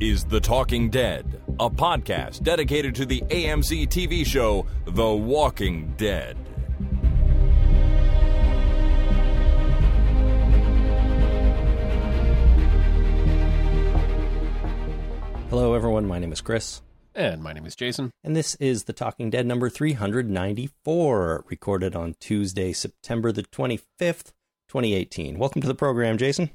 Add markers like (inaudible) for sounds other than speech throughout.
is The Talking Dead, a podcast dedicated to the AMC TV show The Walking Dead. Hello, everyone. My name is Chris, And my name is Jason. and this is The Talking Dead number 394, recorded on Tuesday, September the 25th, 2018. Welcome to the program, Jason.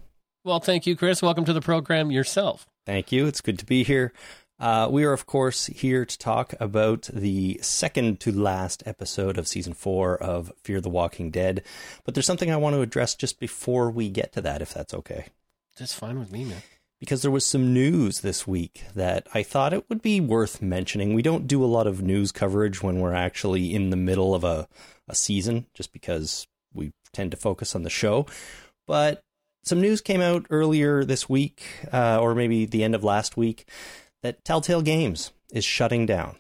Well, thank you, Chris. Welcome to the program yourself. Thank you. It's good to be here. Uh, we are, of course, here to talk about the second to last episode of season four of Fear the Walking Dead. But there's something I want to address just before we get to that, if that's okay. That's fine with me, man. because there was some news this week that I thought it would be worth mentioning. We don't do a lot of news coverage when we're actually in the middle of a, a season, just because we tend to focus on the show. But some news came out earlier this week, uh, or maybe the end of last week, that Telltale Games is shutting down.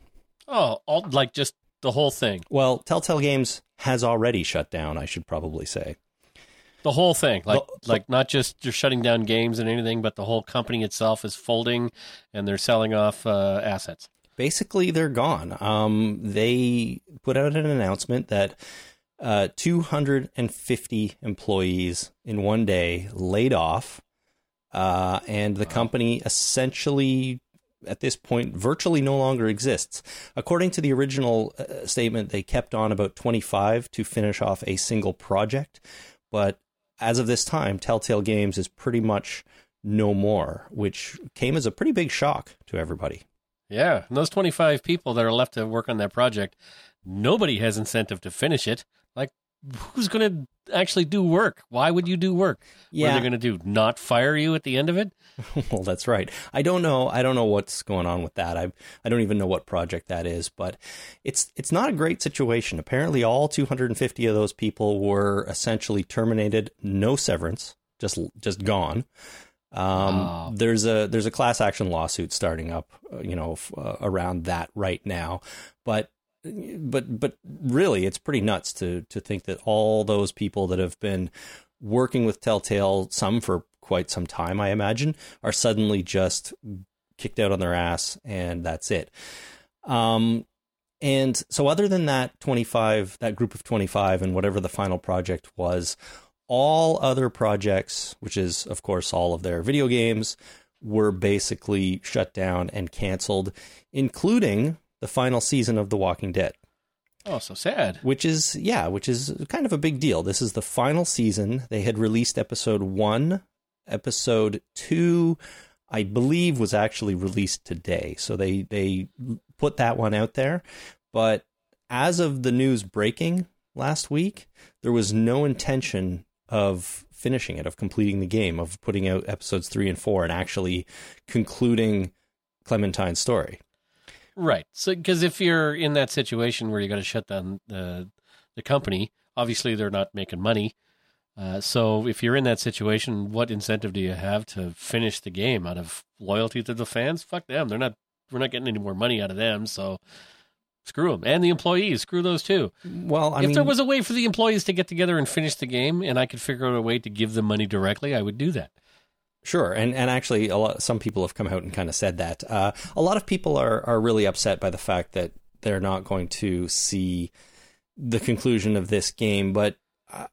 Oh, all, like just the whole thing. Well, Telltale Games has already shut down, I should probably say. The whole thing. Like The- like not just you're shutting down games and anything, but the whole company itself is folding and they're selling off uh, assets. basically they're gone. Um, they put out an announcement that uh, 250 employees in one day laid off, uh, and the company essentially. At this point, virtually no longer exists. According to the original uh, statement, they kept on about 25 to finish off a single project. But as of this time, Telltale Games is pretty much no more, which came as a pretty big shock to everybody. Yeah, and those 25 people that are left to work on that project, nobody has incentive to finish it. Like, who's going to actually do work? Why would you do work? Yeah. What are they going to do? Not fire you at the end of it? (laughs) well, that's right. I don't know. I don't know what's going on with that. I I don't even know what project that is, but it's it's not a great situation. Apparently, all 250 of those people were essentially terminated, no severance, just just gone. Um, Wow. There's a there's a class action lawsuit starting up, uh, you know, f- uh, around that right now, but but but really, it's pretty nuts to to think that all those people that have been working with Telltale, some for quite some time, I imagine, are suddenly just kicked out on their ass, and that's it. Um, and so, other than that 25, that group of 25, and whatever the final project was, all other projects, which is, of course, all of their video games, were basically shut down and canceled, including the final season of The Walking Dead Oh, so sad. which is yeah, which is kind of a big deal. This is the final season. They had released episode 1, episode 2 I believe was actually released today. So they they put that one out there, but as of the news breaking last week, there was no intention of finishing it, of completing the game, of putting out episodes 3 and 4 and actually concluding Clementine's story. Right. So, because if you're in that situation where you got to shut down the the company, obviously they're not making money. Uh, so, if you're in that situation, what incentive do you have to finish the game out of loyalty to the fans? Fuck them. They're not. We're not getting any more money out of them. So, screw them and the employees. Screw those too. Well, I if mean there was a way for the employees to get together and finish the game, and I could figure out a way to give them money directly, I would do that. Sure, and and actually, a lot, some people have come out and kind of said that. Uh, a lot of people are are really upset by the fact that they're not going to see the conclusion of this game. But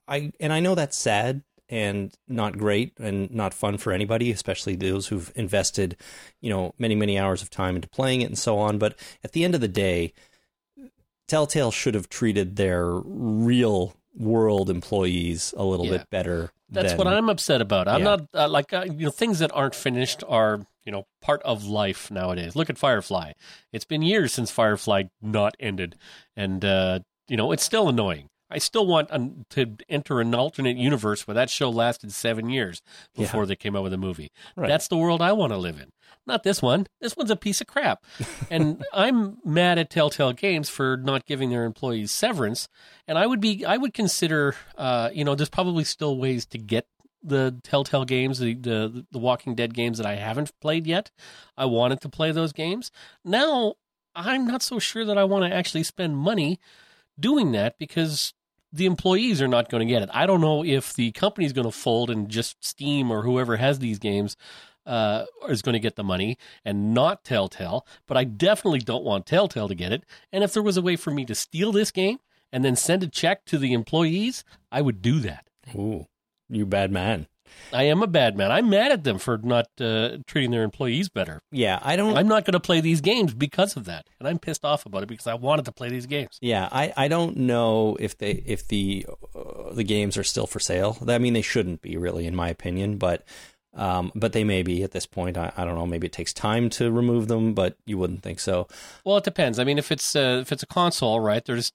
I- and I know that's sad and not great and not fun for anybody, especially those who've invested, you know, many many hours of time into playing it and so on. But at the end of the day, Telltale should have treated their real world employees a little Yeah. bit better. That's than- what I'm upset about. I'm Yeah. not uh, like uh, you know things that aren't finished are you know part of life nowadays. Look at Firefly. It's been years since Firefly not ended, and uh, you know it's still annoying. I still want um, to enter an alternate universe where that show lasted seven years before they came out with a movie. Right. That's the world I want to live in. Not this one. This one's a piece of crap. (laughs) and I'm mad at Telltale Games for not giving their employees severance. And I would be, I would consider, uh, you know, there's probably still ways to get the Telltale games, the, the the Walking Dead games that I haven't played yet. I wanted to play those games. Now I'm not so sure that I want to actually spend money doing that because the employees are not going to get it. I don't know if the company's going to fold and just Steam or whoever has these games uh, is going to get the money and not Telltale, but I definitely don't want Telltale to get it. And if there was a way for me to steal this game and then send a check to the employees, I would do that. Ooh, you bad man. I am a bad man. I'm mad at them for not uh, treating their employees better. Yeah, I don't. I'm not going to play these games because of that, and I'm pissed off about it because I wanted to play these games. Yeah, I, I don't know if they if the uh, the games are still for sale. I mean, they shouldn't be really, in my opinion, but um, but they may be at this point. I, I don't know. Maybe it takes time to remove them, but you wouldn't think so. Well, it depends. I mean, if it's uh, if it's a console, right? There's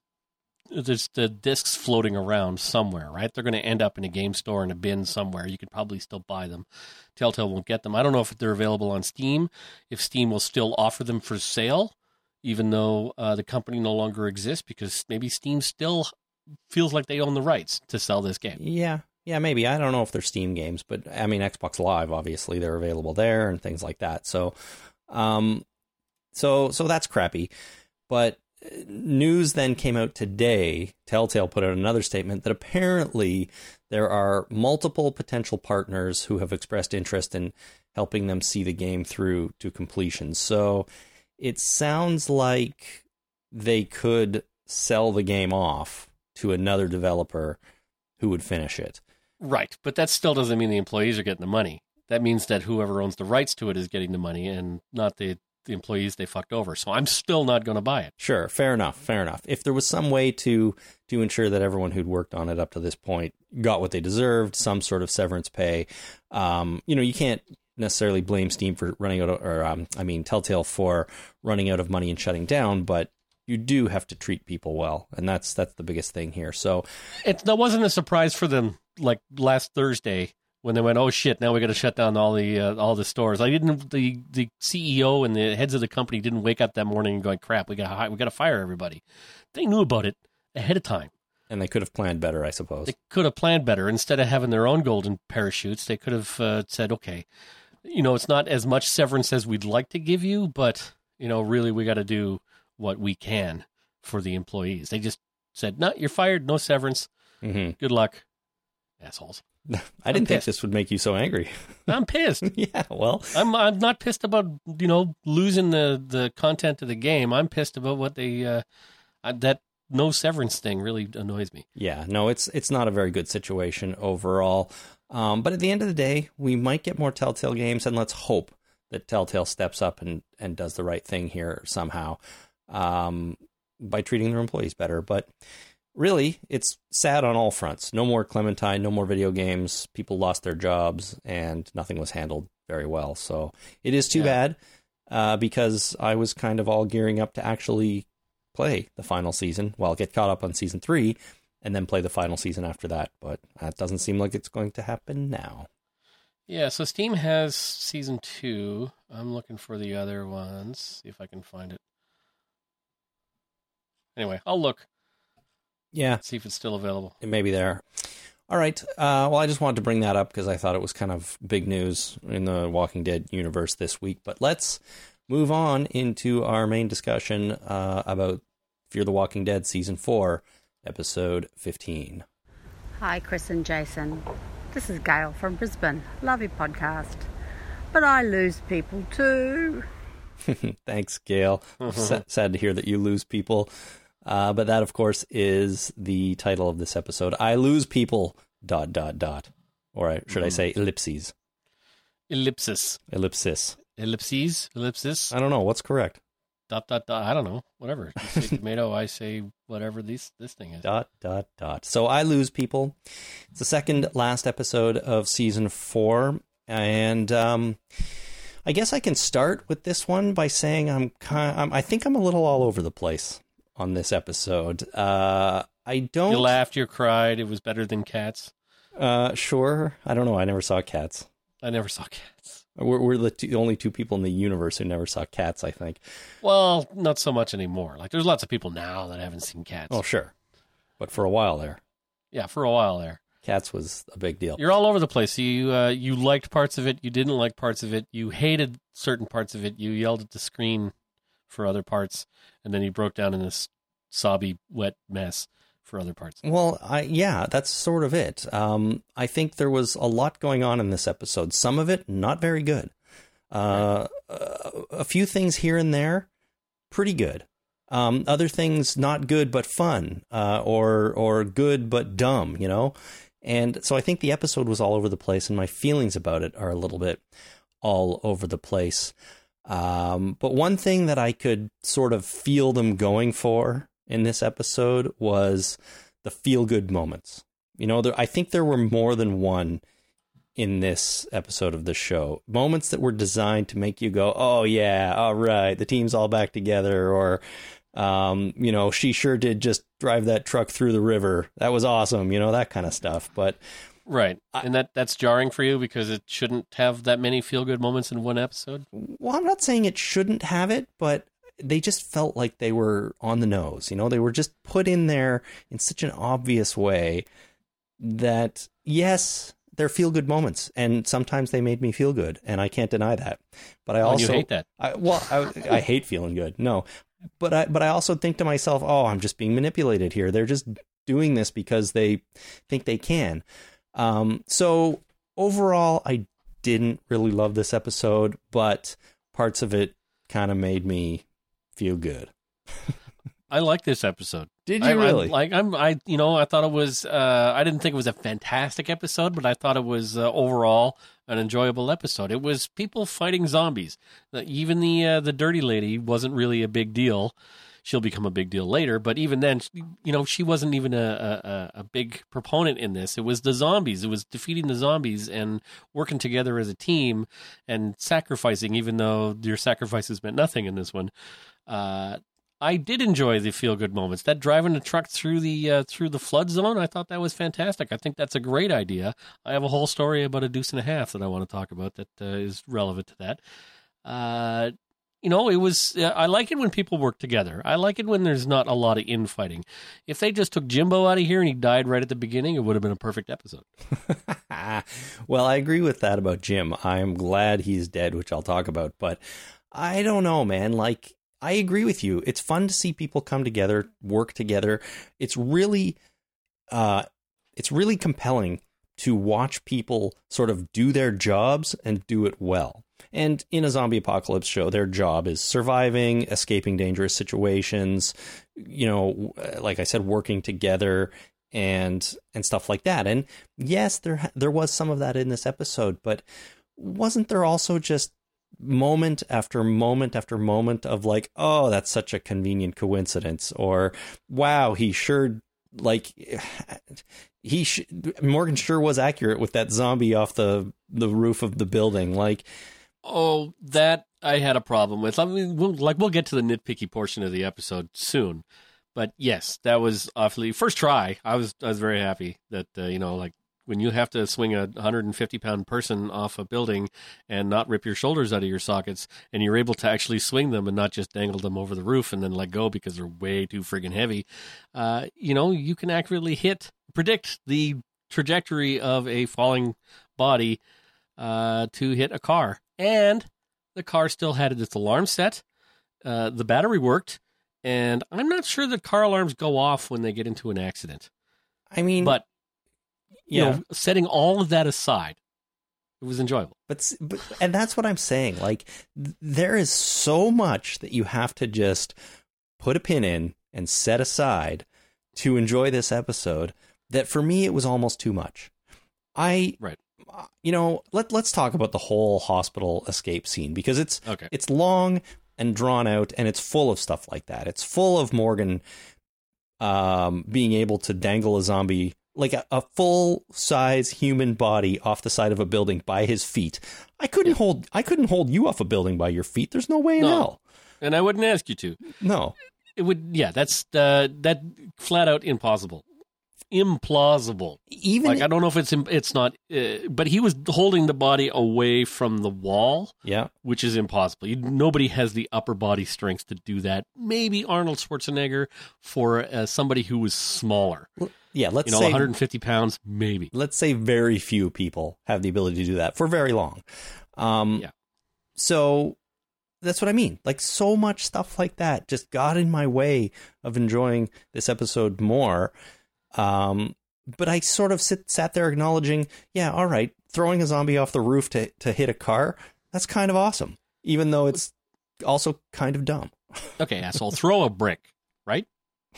there's the discs floating around somewhere, right? They're going to end up in a game store in a bin somewhere. You could probably still buy them. Telltale won't get them. I don't know if they're available on Steam. If Steam will still offer them for sale, even though uh, the company no longer exists, because maybe Steam still feels like they own the rights to sell this game. Yeah, yeah, maybe. I don't know if they're Steam games, but I mean Xbox Live, obviously they're available there and things like that. So, um, so so that's crappy. But news then came out today. Telltale put out another statement that apparently there are multiple potential partners who have expressed interest in helping them see the game through to completion. So it sounds like they could sell the game off to another developer who would finish it. Right, but that still doesn't mean the employees are getting the money. That means that whoever owns the rights to it is getting the money and not the the employees they fucked over. So I'm still not going to buy it. Sure, fair enough, fair enough. If there was some way to to ensure that everyone who'd worked on it up to this point got what they deserved, some sort of severance pay, um, you know, you can't necessarily blame Steam for running out of, or um, I mean, Telltale for running out of money and shutting down, but you do have to treat people well, and that's that's the biggest thing here. So it that wasn't a surprise for them. Like last Thursday, when they went, oh shit, now we got to shut down all the uh, all the stores. I didn't. The the CEO and the heads of the company didn't wake up that morning and going, crap, we got we got to fire everybody. They knew about it ahead of time, and they could have planned better, I suppose. They could have planned better instead of having their own golden parachutes. They could have uh, said, okay, you know, it's not as much severance as we'd like to give you, but you know, really, we got to do what we can for the employees. They just said, no, you're fired, no severance. Mm-hmm. Good luck, assholes. I didn't think this would make you so angry. (laughs) I'm pissed. yeah, well, I'm I'm not pissed about you know losing the the content of the game. I'm pissed about what they uh, that no severance thing really annoys me. Yeah, no, it's it's not a very good situation overall. Um, but at the end of the day, we might get more Telltale games, and let's hope that Telltale steps up and and does the right thing here somehow um, by treating their employees better. But really, it's sad on all fronts. No more Clementine, no more video games. People lost their jobs, and nothing was handled very well. So it is too yeah. bad uh, because I was kind of all gearing up to actually play the final season. Well, get caught up on season three and then play the final season after that. But that doesn't seem like it's going to happen now. Yeah, so Steam has season two. I'm looking for the other ones. See if I can find it. Anyway, I'll look. Yeah. See if it's still available. It may be there. All right. Uh, well, I just wanted to bring that up because I thought it was kind of big news in the Walking Dead universe this week. But let's move on into our main discussion uh, about Fear the Walking Dead Season 4, Episode 15. Hi, Chris and Jason. This is Gail from Brisbane. Love your podcast. But I lose people too. (laughs) Thanks, Gail. (laughs) sad to hear that you lose people. Uh, but that, of course, is the title of this episode. I lose people. Dot dot dot, or I, should mm. I say ellipses? Ellipsis. Ellipsis. Ellipses. Ellipsis. I don't know what's correct. Dot dot dot. I don't know. Whatever. You say (laughs) tomato. I say whatever this this thing is. Dot dot dot. So I lose people. It's the second last episode of season four, and um, I guess I can start with this one by saying I'm kind. Of, I think I'm a little all over the place on this episode. Uh, I don't. You laughed, you cried. It was better than cats. Uh, sure. I don't know. I never saw cats. I never saw cats. We're, we're the two, only two people in the universe who never saw cats. I think. Well, not so much anymore. Like, there's lots of people now that haven't seen cats. Oh, sure. But for a while there. Yeah, for a while there. Cats was a big deal. You're all over the place. You uh, you liked parts of it. You didn't like parts of it. You hated certain parts of it. You yelled at the screen for other parts, and then he broke down in this sobby, wet mess for other parts. Well, I, yeah, that's sort of it. Um, I think there was a lot going on in this episode. Some of it not very good. Uh, a few things here and there, pretty good. Um, other things not good but fun, uh, or or good but dumb, you know. And so I think the episode was all over the place, and my feelings about it are a little bit all over the place. Um, but one thing that I could sort of feel them going for in this episode was the feel good moments. You know, there, I think there were more than one in this episode of the show. Moments that were designed to make you go, "Oh yeah, all right, the team's all back together," or um, you know, she sure did just drive that truck through the river. That was awesome, you know, that kind of stuff. But right, and that that's jarring for you because it shouldn't have that many feel good moments in one episode. Well, I'm not saying it shouldn't have it, but they just felt like they were on the nose. You know, they were just put in there in such an obvious way that yes, they're feel good moments, and sometimes they made me feel good, and I can't deny that. But I Oh, also you hate that. I, well, I, I hate feeling good. No, but I but I also think to myself, oh, I'm just being manipulated here. They're just doing this because they think they can. Um, so overall, I didn't really love this episode, but parts of it kind of made me feel good. (laughs) I like this episode. Did I, you really? I, like I'm I you know I thought it was uh I didn't think it was a fantastic episode but I thought it was uh, overall an enjoyable episode. It was people fighting zombies. Uh, even the uh, the dirty lady wasn't really a big deal. She'll become a big deal later, but even then, you know, she wasn't even a, a, a big proponent in this. It was the zombies. It was defeating the zombies and working together as a team and sacrificing, even though your sacrifices meant nothing in this one. Uh, I did enjoy the feel good moments. That driving the truck through the uh, through the flood zone, I thought that was fantastic. I think that's a great idea. I have a whole story about a deuce and a half that I want to talk about that uh, is relevant to that. Uh, you know, it was. Uh, I like it when people work together. I like it when there's not a lot of infighting. If they just took Jimbo out of here and he died right at the beginning, it would have been a perfect episode. (laughs) well, I agree with that about Jim. I'm glad he's dead, which I'll talk about. But I don't know, man. Like, I agree with you. It's fun to see people come together, work together. It's really, uh, it's really compelling to watch people sort of do their jobs and do it well. And in a zombie apocalypse show, their job is surviving, escaping dangerous situations, you know, uh, like I said, working together and and stuff like that. And yes, there there was some of that in this episode, but wasn't there also just moment after moment after moment of like, oh, that's such a convenient coincidence, or wow, he sure like (sighs) he sh- Morgan sure was accurate with that zombie off the the roof of the building, like. Oh, that I had a problem with. I mean, we'll, like we'll get to the nitpicky portion of the episode soon, but yes, that was awfully first try. I was I was very happy that uh, you know like when you have to swing a 150 pound person off a building and not rip your shoulders out of your sockets, and you're able to actually swing them and not just dangle them over the roof and then let go because they're way too friggin' heavy. Uh, you know, you can accurately hit predict the trajectory of a falling body uh, to hit a car and the car still had its alarm set. Uh, the battery worked, and I'm not sure that car alarms go off when they get into an accident. I mean, But you yeah, know, setting all of that aside, it was enjoyable. but, but and that's what I'm saying. Like, th- there is so much that you have to just put a pin in and set aside to enjoy this episode. That for me, it was almost too much. I Right. You know, let let's talk about the whole hospital escape scene because it's Okay. it's long and drawn out and it's full of stuff like that. It's full of Morgan um being able to dangle a zombie like a, a full size human body off the side of a building by his feet. I couldn't hold I couldn't hold you off a building by your feet. There's no way in No. hell. And I wouldn't ask you to. No. It would, yeah. That's uh, that flat out impossible, implausible. Even Like I don't know if it's it's not, uh, but he was holding the body away from the wall. yeah. which is impossible. You, nobody has the upper body strength to do that. Maybe Arnold Schwarzenegger for uh, somebody who was smaller. Yeah, let's You know, say 150 pounds, maybe. let's say very few people have the ability to do that for very long. Um, Yeah. So that's what I mean. Like so much stuff like that just got in my way of enjoying this episode more. Um, but I sort of sit, sat there acknowledging, yeah, all right, throwing a zombie off the roof to to hit a car. That's kind of awesome, even though it's also kind of dumb. (laughs) Okay, asshole, throw a brick, right?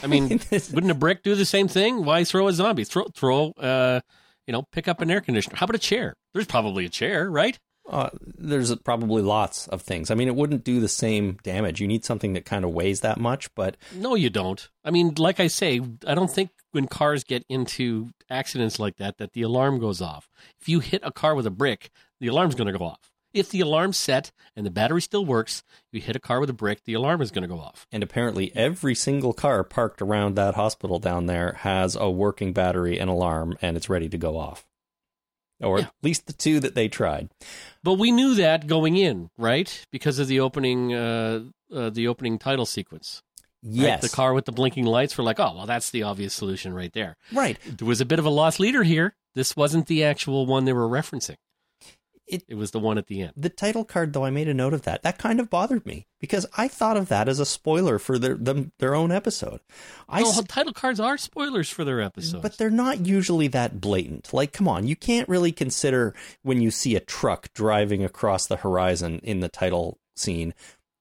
I mean, (laughs) wouldn't a brick do the same thing? Why throw a zombie? Throw, throw, uh, you know, pick up an air conditioner. How about a chair? There's probably a chair, right? Uh, there's probably lots of things. I mean, it wouldn't do the same damage. You need something that kind of weighs that much, but No, you don't. I mean, like I say, I don't think when cars get into accidents like that that the alarm goes off. If you hit a car with a brick, the alarm's going to go off. If the alarm's set and the battery still works, you hit a car with a brick, the alarm is going to go off. and apparently every single car parked around that hospital down there has a working battery and alarm, and it's ready to go off. Or Yeah. at least the two that they tried. But we knew that going in, right? Because of the opening, uh, uh, the opening title sequence. right? Yes, The car with the blinking lights. We're like, oh, well, that's the obvious solution right there. right. There was a bit of a lost leader here. This wasn't the actual one they were referencing. It- it was the one at the end. The title card, though, I made a note of that. That kind of bothered me because I thought of that as a spoiler for their them, their own episode. I no, s- title cards are spoilers for their episodes. But they're not usually that blatant. Like, come on, you can't really consider when you see a truck driving across the horizon in the title scene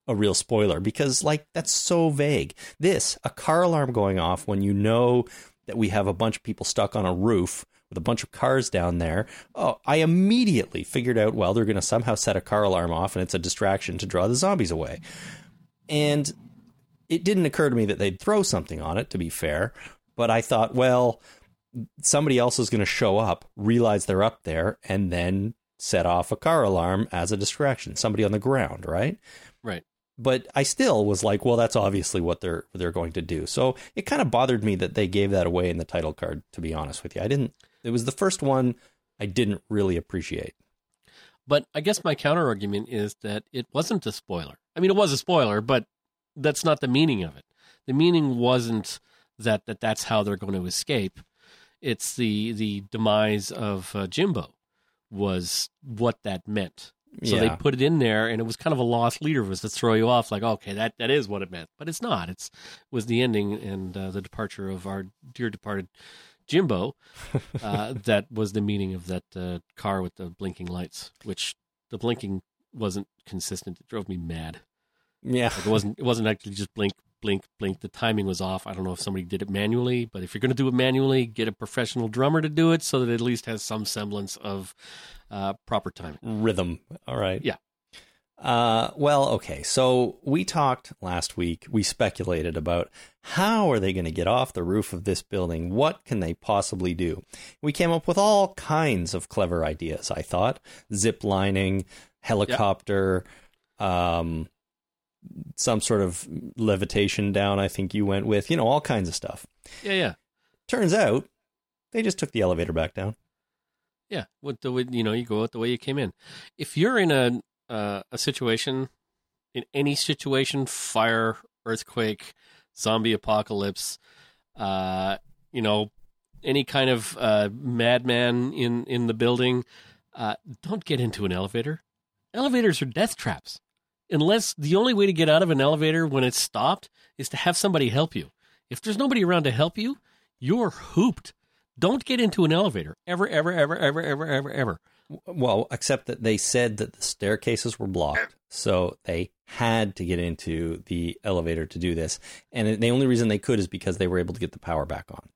a real spoiler because, like, that's so vague. This, a car alarm going off when you know that we have a bunch of people stuck on a roof with a bunch of cars down there. Oh, I immediately figured out, well, they're going to somehow set a car alarm off and it's a distraction to draw the zombies away. And it didn't occur to me that they'd throw something on it, to be fair. But I thought, well, somebody else is going to show up, realize they're up there, and then set off a car alarm as a distraction. Somebody on the ground, right? right. But I still was like, well, that's obviously what they're they're going to do. So it kind of bothered me that they gave that away in the title card. To be honest with you, I didn't. It was the first one I didn't really appreciate. But I guess my counter argument is that it wasn't a spoiler. I mean, it was a spoiler, but that's not the meaning of it. The meaning wasn't that, that that's how they're going to escape. It's the the demise of uh, Jimbo was what that meant. So they put it in there, and it was kind of a lost leader was to throw you off, like, okay, that, that is what it meant, but it's not. It's was the ending and uh, the departure of our dear departed Jimbo. (laughs) Uh, that was the meaning of that uh, car with the blinking lights, which the blinking wasn't consistent. It drove me mad. yeah. Like it wasn't. It wasn't actually just blink, blink, blink. The timing was off. I don't know if somebody did it manually, but if you're going to do it manually, get a professional drummer to do it so that it at least has some semblance of uh, proper timing. rhythm. All right. Yeah. Uh, well, okay. So we talked last week. We speculated about how are they going to get off the roof of this building? What can they possibly do? We came up with all kinds of clever ideas. I thought zip lining, helicopter, um, some sort of levitation down. I think you went with, you know, all kinds of stuff. Yeah, yeah. Turns out they just took the elevator back down. Yeah, with the you know you go out the way you came in. If you're in a uh, a situation, in any situation, fire, earthquake, zombie apocalypse, uh, you know, any kind of uh, madman in in the building, uh, don't get into an elevator. Elevators are death traps. Unless the only way to get out of an elevator when it's stopped is to have somebody help you. If there's nobody around to help you, you're hooped. Don't get into an elevator ever, ever, ever, ever, ever, ever, ever. Well, except that they said that the staircases were blocked. So they had to get into the elevator to do this. And the only reason they could is because they were able to get the power back on.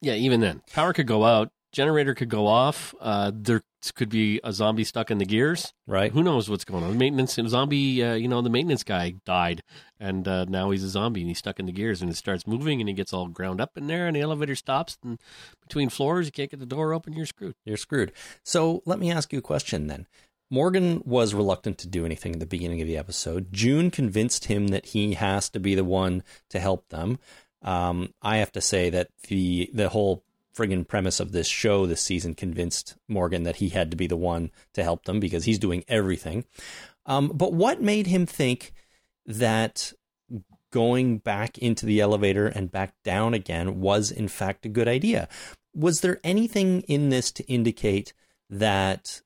Yeah, even then, power could go out, generator could go off. Uh, there could be a zombie stuck in the gears. Right? Who knows what's going on? The maintenance zombie, uh, you know, the maintenance guy died, and uh, now he's a zombie and he's stuck in the gears, and it starts moving, and he gets all ground up in there, and the elevator stops, and between floors, you can't get the door open, you're screwed. You're screwed. So let me ask you a question then. Morgan was reluctant to do anything at the beginning of the episode. June convinced him that he has to be the one to help them. Um, I have to say that the the whole friggin' premise of this show this season convinced Morgan that he had to be the one to help them because he's doing everything. Um, but what made him think that going back into the elevator and back down again was in fact a good idea? Was there anything in this to indicate that,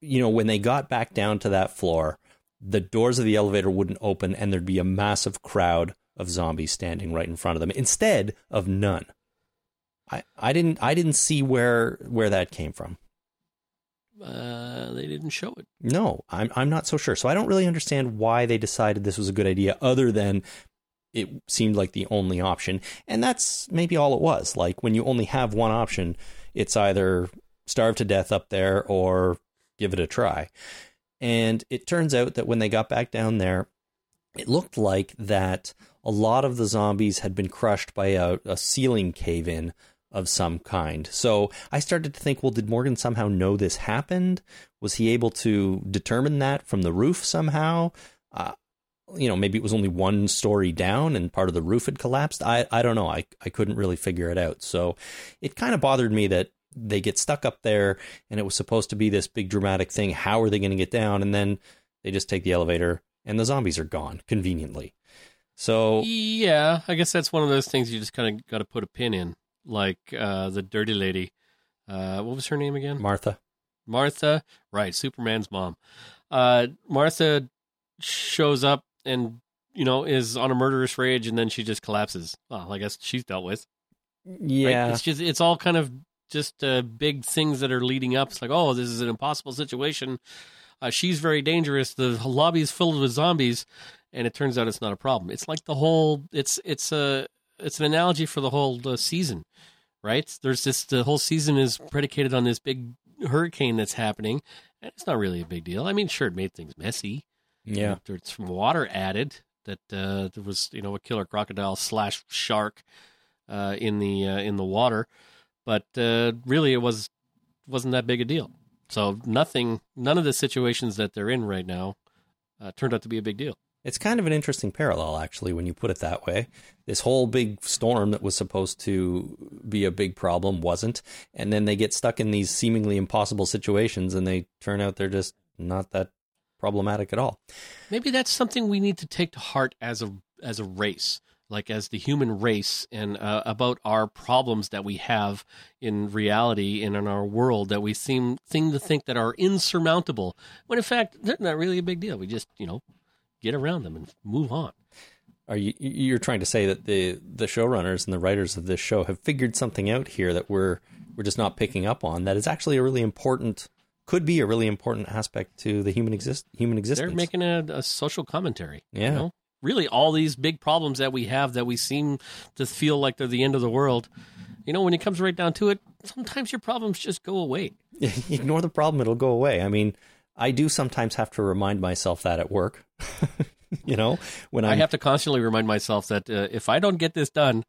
you know, when they got back down to that floor, the doors of the elevator wouldn't open and there'd be a massive crowd of zombies standing right in front of them instead of none? I, I didn't I didn't see where where that came from. uh, they didn't show it. No, I'm I'm not so sure. So I don't really understand why they decided this was a good idea, other than it seemed like the only option. And that's maybe all it was. Like when you only have one option, it's either starve to death up there or give it a try. And it turns out that when they got back down there, it looked like that a lot of the zombies had been crushed by a, a ceiling cave in of some kind. So I started to think, well, did Morgan somehow know this happened? Was he able to determine that from the roof somehow? Uh, you know, maybe it was only one story down and part of the roof had collapsed. I, I don't know. I, I couldn't really figure it out. So it kind of bothered me that they get stuck up there and it was supposed to be this big dramatic thing. How are they going to get down? And then they just take the elevator and the zombies are gone conveniently. So yeah, I guess that's one of those things you just kind of got to put a pin in, like uh, the dirty lady. Uh, what was her name again? Martha. Martha, right? Superman's mom. Uh, Martha shows up and you know is on a murderous rage, and then she just collapses. Well, I guess she's dealt with. Yeah, right? it's just it's all kind of just uh, big things that are leading up. It's like, oh, this is an impossible situation. Uh, she's very dangerous. The lobby is filled with zombies, and it turns out it's not a problem. It's like the whole. It's it's a it's an analogy for the whole uh, season, right? There's this the whole season is predicated on this big hurricane that's happening, and it's not really a big deal. I mean, sure, it made things messy. Yeah, there's some water added. That uh, there was, you know, a killer crocodile slash shark uh, in the uh, in the water, but uh, really it was wasn't that big a deal. So nothing, none of the situations that they're in right now uh, turned out to be a big deal. It's kind of an interesting parallel, actually, when you put it that way. This whole big storm that was supposed to be a big problem wasn't. And then they get stuck in these seemingly impossible situations and they turn out they're just not that problematic at all. Maybe that's something we need to take to heart as a as a race like as the human race and uh, about our problems that we have in reality and in our world that we seem seem to think that are insurmountable when in fact they're not really a big deal we just you know get around them and move on are you you're trying to say that the the showrunners and the writers of this show have figured something out here that we're we're just not picking up on that is actually a really important could be a really important aspect to the human exist human existence. They're making a, a social commentary. Yeah, you know? really all these big problems that we have that we seem to feel like they're the end of the world. You know, when it comes right down to it, sometimes your problems just go away. (laughs) Ignore the problem, it'll go away. I mean, I do sometimes have to remind myself that at work. (laughs) you know, when I'm... i have to constantly remind myself that uh, if I don't get this done,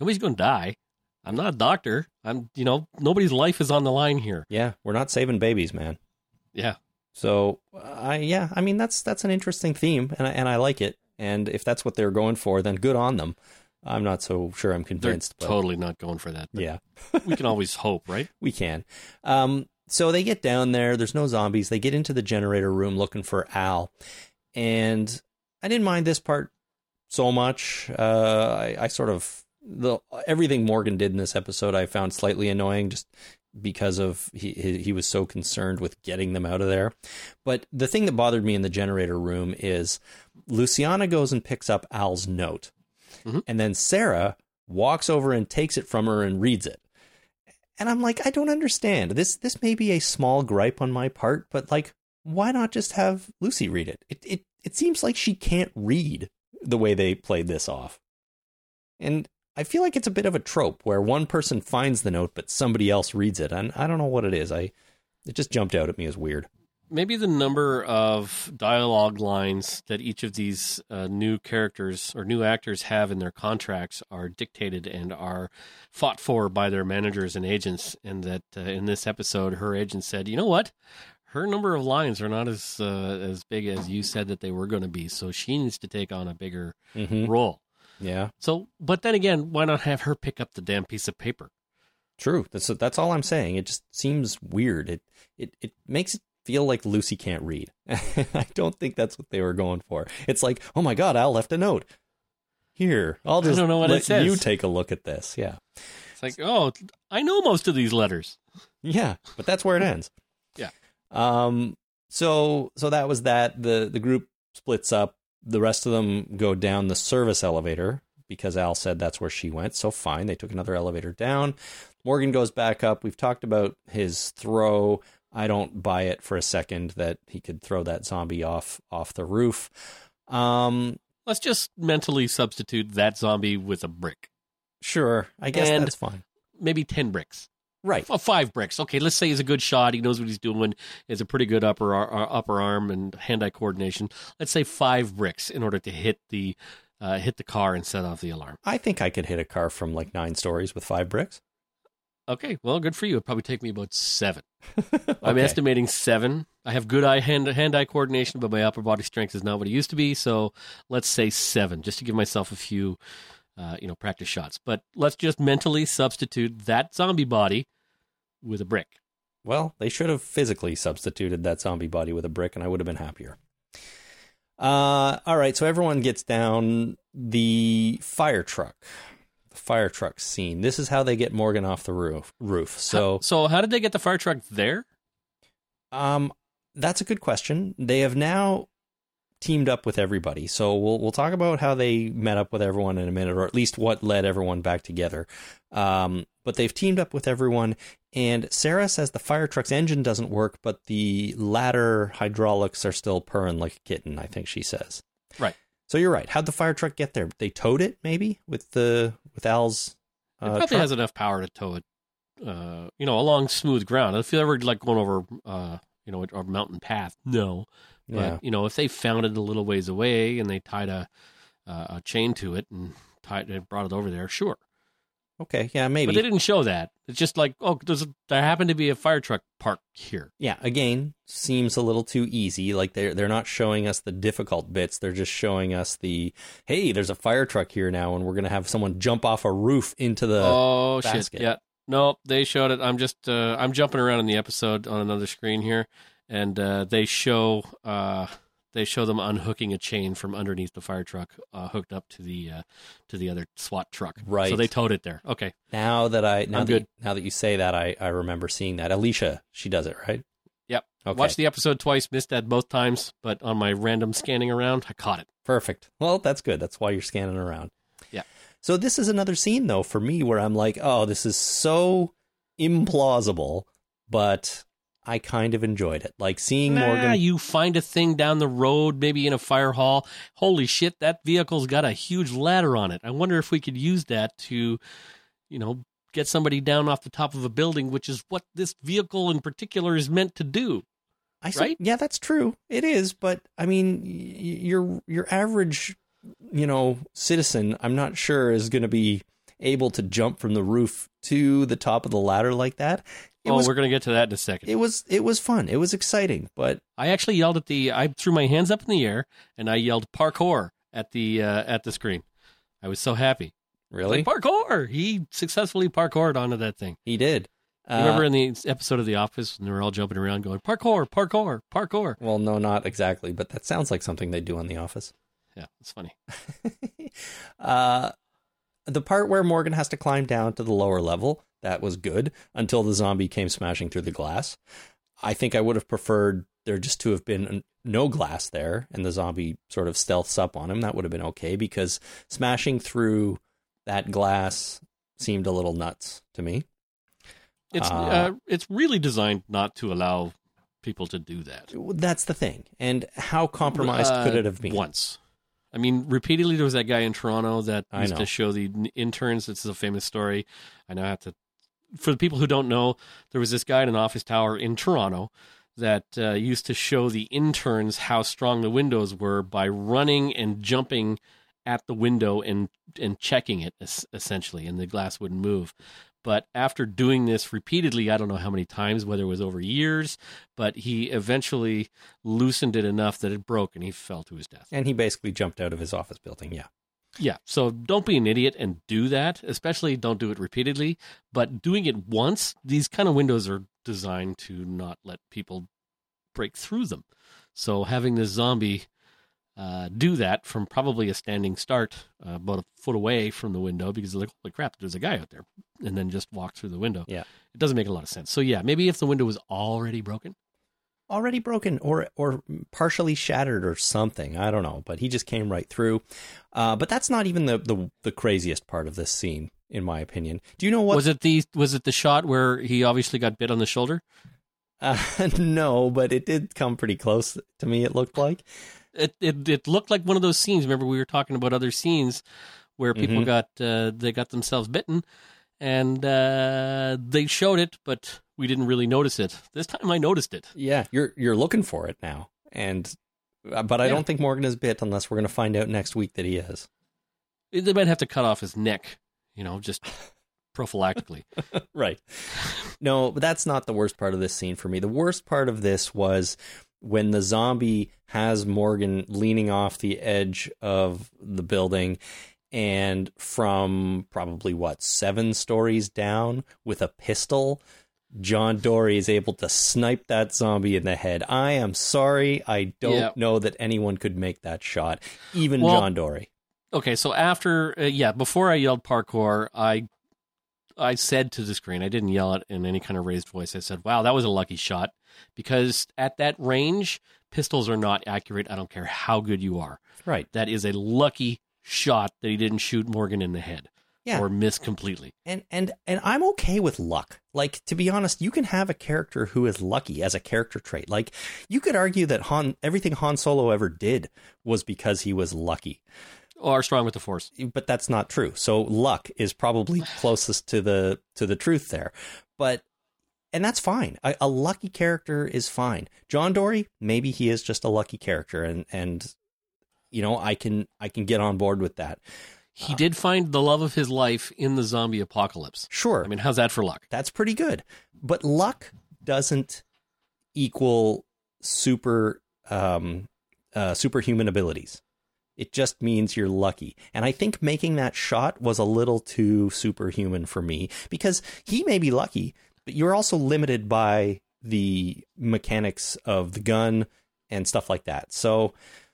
nobody's going to die. I'm not a doctor. I'm, you know, nobody's life is on the line here. Yeah, we're not saving babies, man. Yeah. So, I yeah, I mean that's that's an interesting theme, and I, and I like it. And if that's what they're going for, then good on them. I'm not so sure I'm convinced. They're totally not going for that. Yeah. we can always hope, right? (laughs) We can. Um, so they get down there. There's no zombies. They get into the generator room looking for Al. And I didn't mind this part so much. Uh, I, I sort of the everything Morgan did in this episode I found slightly annoying. Just because of he he was so concerned with getting them out of there. But the thing that bothered me in the generator room is Luciana goes and picks up Al's note. Mm-hmm. And then Sarah walks over and takes it from her and reads it. And I'm like, I don't understand. This this may be a small gripe on my part, but like why not just have Lucy read it? It it it seems like she can't read the way they played this off. And I feel like it's a bit of a trope where one person finds the note but somebody else reads it. And I don't know what it is. I it just jumped out at me as weird. Maybe the number of dialogue lines that each of these uh, new characters or new actors have in their contracts are dictated and are fought for by their managers and agents. And that uh, in this episode, her agent said, "You know what? Her number of lines are not as uh, as big as you said that they were going to be, so she needs to take on a bigger mm-hmm. role." Yeah. So, but then again, why not have her pick up the damn piece of paper? True. That's that's all I'm saying. It just seems weird. It it it makes it feel like Lucy can't read. (laughs) I don't think that's what they were going for. It's like, oh my god, Al left a note. Here, I'll just I don't know what let you take a look at this. Yeah. It's like, oh, I know most of these letters. Yeah, but that's where it ends. (laughs) yeah. Um. So so that was that. The the group splits up the rest of them go down the service elevator because Al said that's where she went. So fine, they took another elevator down. Morgan goes back up. We've talked about his throw. I don't buy it for a second that he could throw that zombie off off the roof. Um, Let's just mentally substitute that zombie with a brick. sure, I guess And- that's fine. Maybe 10 bricks. Right. Well, five bricks. Okay, let's say he's a good shot. He knows what he's doing. He has a pretty good upper ar- upper arm and hand-eye coordination. Let's say five bricks in order to hit the uh, hit the car and set off the alarm. I think I could hit a car from like nine stories with five bricks. Okay, well, good for you. It'd probably take me about seven. (laughs) I'm estimating seven. I have good eye hand hand eye coordination, but my upper body strength is not what it used to be. So let's say seven, just to give myself a few, uh, you know, practice shots. But let's just mentally substitute that zombie body with a brick. Well, they should have physically substituted that zombie body with a brick, and I would have been happier. Uh, all right, so everyone gets down the fire truck, fire truck scene. This is how they get Morgan off the roof. Roof. So, so how did they get the fire truck there? um, that's a good question. They have now teamed up with everybody. So we'll we'll talk about how they met up with everyone in a minute, or at least what led everyone back together. Um, but they've teamed up with everyone, and Sarah says the fire truck's engine doesn't work, but the ladder hydraulics are still purring like a kitten. I think she says. Right. So you're right. How'd the fire truck get there? They towed it, maybe with the with Al's. It Uh, probably truck? has enough power to tow it, uh, you know, along smooth ground. If you ever like going over, uh, you know, a mountain path, no. But yeah. you know, if they found it a little ways away and they tied a uh, a chain to it and tied it, brought it over there, sure. Okay. Yeah. Maybe. But they didn't show that. It's just like, oh, there's a, there happened to be a fire truck parked here. yeah again seems a little too easy like they're they're not showing us the difficult bits they're just showing us the hey there's a fire truck here now and we're going to have someone jump off a roof into the oh shit! basket. Yeah, no, they showed it. I'm just uh, I'm jumping around in the episode on another screen here, and uh, they show uh, they show them unhooking a chain from underneath the fire truck, uh, hooked up to the uh, to the other SWAT truck. Right. So they towed it there. Okay. now that i now I'm that, good. now that you say that i i remember seeing that alicia she does it right Yep. okay Watched the episode twice, missed that both times, but on my random scanning around, I caught it. Perfect. Well, that's good. That's why you're scanning around. Yeah. So this is another scene though for me where I'm like, oh, this is so implausible, but I kind of enjoyed it. Like seeing Nah, Morgan. you find a thing down the road, maybe in a fire hall. Holy shit, that vehicle's got a huge ladder on it. I wonder if we could use that to, you know, get somebody down off the top of a building, which is what this vehicle in particular is meant to do. I see, right? Yeah, that's true. It is, but I mean, y- your your average, you know, citizen, I'm not sure is going to be able to jump from the roof to the top of the ladder like that. It oh, was we're going to get to that in a second. it was it was fun. It was exciting, but I actually yelled at the. I threw my hands up in the air and I yelled parkour at the uh, at the screen. I was so happy. really, Like, parkour! He successfully parkoured onto that thing. he did. You Uh, remember in the episode of The Office when they were all jumping around going parkour, parkour, parkour? Well, no, not exactly, but that sounds like something they do on The Office. Yeah, it's funny. (laughs) uh, the part where Morgan has to climb down to the lower level, that was good until the zombie came smashing through the glass. I think I would have preferred there just to have been no glass there and the zombie sort of stealths up on him. That would have been okay because smashing through that glass seemed a little nuts to me. It's Uh, uh, it's really designed not to allow people to do that. That's the thing. And how compromised Uh, could it have been? Once. I mean, repeatedly there was that guy in Toronto that I used know. to show the interns. This is a famous story. I now have to. For the people who don't know, there was this guy in an office tower in Toronto that uh, used to show the interns how strong the windows were by running and jumping at the window and and checking it es- essentially, and the glass wouldn't move. But after doing this repeatedly, I don't know how many times, whether it was over years, but he eventually loosened it enough that it broke and he fell to his death. And he basically jumped out of his office building. Yeah. Yeah. So don't be an idiot and do that, especially don't do it repeatedly. But doing it once, these kind of windows are designed to not let people break through them. So having this zombie uh, do that from probably a standing start, uh, about a foot away from the window, because they're like, holy crap, there's a guy out there, and then just walk through the window. Yeah. It doesn't make a lot of sense. So yeah, maybe if the window was already broken, already broken or or partially shattered or something. I don't know, but he just came right through. Uh, but that's not even the, the the craziest part of this scene, in my opinion. Do you know what? was it the was it the shot where he obviously got bit on the shoulder? Uh, (laughs) no, but it did come pretty close to me. It looked like It, it it looked like one of those scenes. Remember, we were talking about other scenes where people Mhm. got uh, they got themselves bitten, and uh, they showed it, but we didn't really notice it. This time, I noticed it. yeah, you're you're looking for it now, and uh, but I Yeah. don't think Morgan is bit unless we're going to find out next week that he is. They might have to cut off his neck, you know, just prophylactically. (laughs) right. No, but that's not the worst part of this scene for me. The worst part of this was when the zombie has Morgan leaning off the edge of the building and from probably what, seven stories down with a pistol. John Dory is able to snipe that zombie in the head. I am sorry. I don't Yeah. know that anyone could make that shot, even Well- John Dory. Okay, so after uh, yeah, before I yelled parkour, I I said to the screen, I didn't yell it in any kind of raised voice. I said, "Wow, that was a lucky shot," because at that range, pistols are not accurate. I don't care how good you are. Right. That is a lucky shot that he didn't shoot Morgan in the head Yeah. or miss completely. and and and I'm okay with luck. Like to be honest, you can have a character who is lucky as a character trait. Like you could argue that Han everything Han Solo ever did was because he was lucky. Or strong with the force. But that's not true. So luck is probably (sighs) closest to the to the truth there. But and that's fine. A, a lucky character is fine. John Dory, maybe he is just a lucky character and and you know, I can I can get on board with that. He did find the love of his life in the zombie apocalypse. Sure. I mean, how's that for luck? that's pretty good. But luck doesn't equal super um, uh, superhuman abilities. It just means you're lucky. And I think making that shot was a little too superhuman for me because he may be lucky, but you're also limited by the mechanics of the gun and stuff like that. So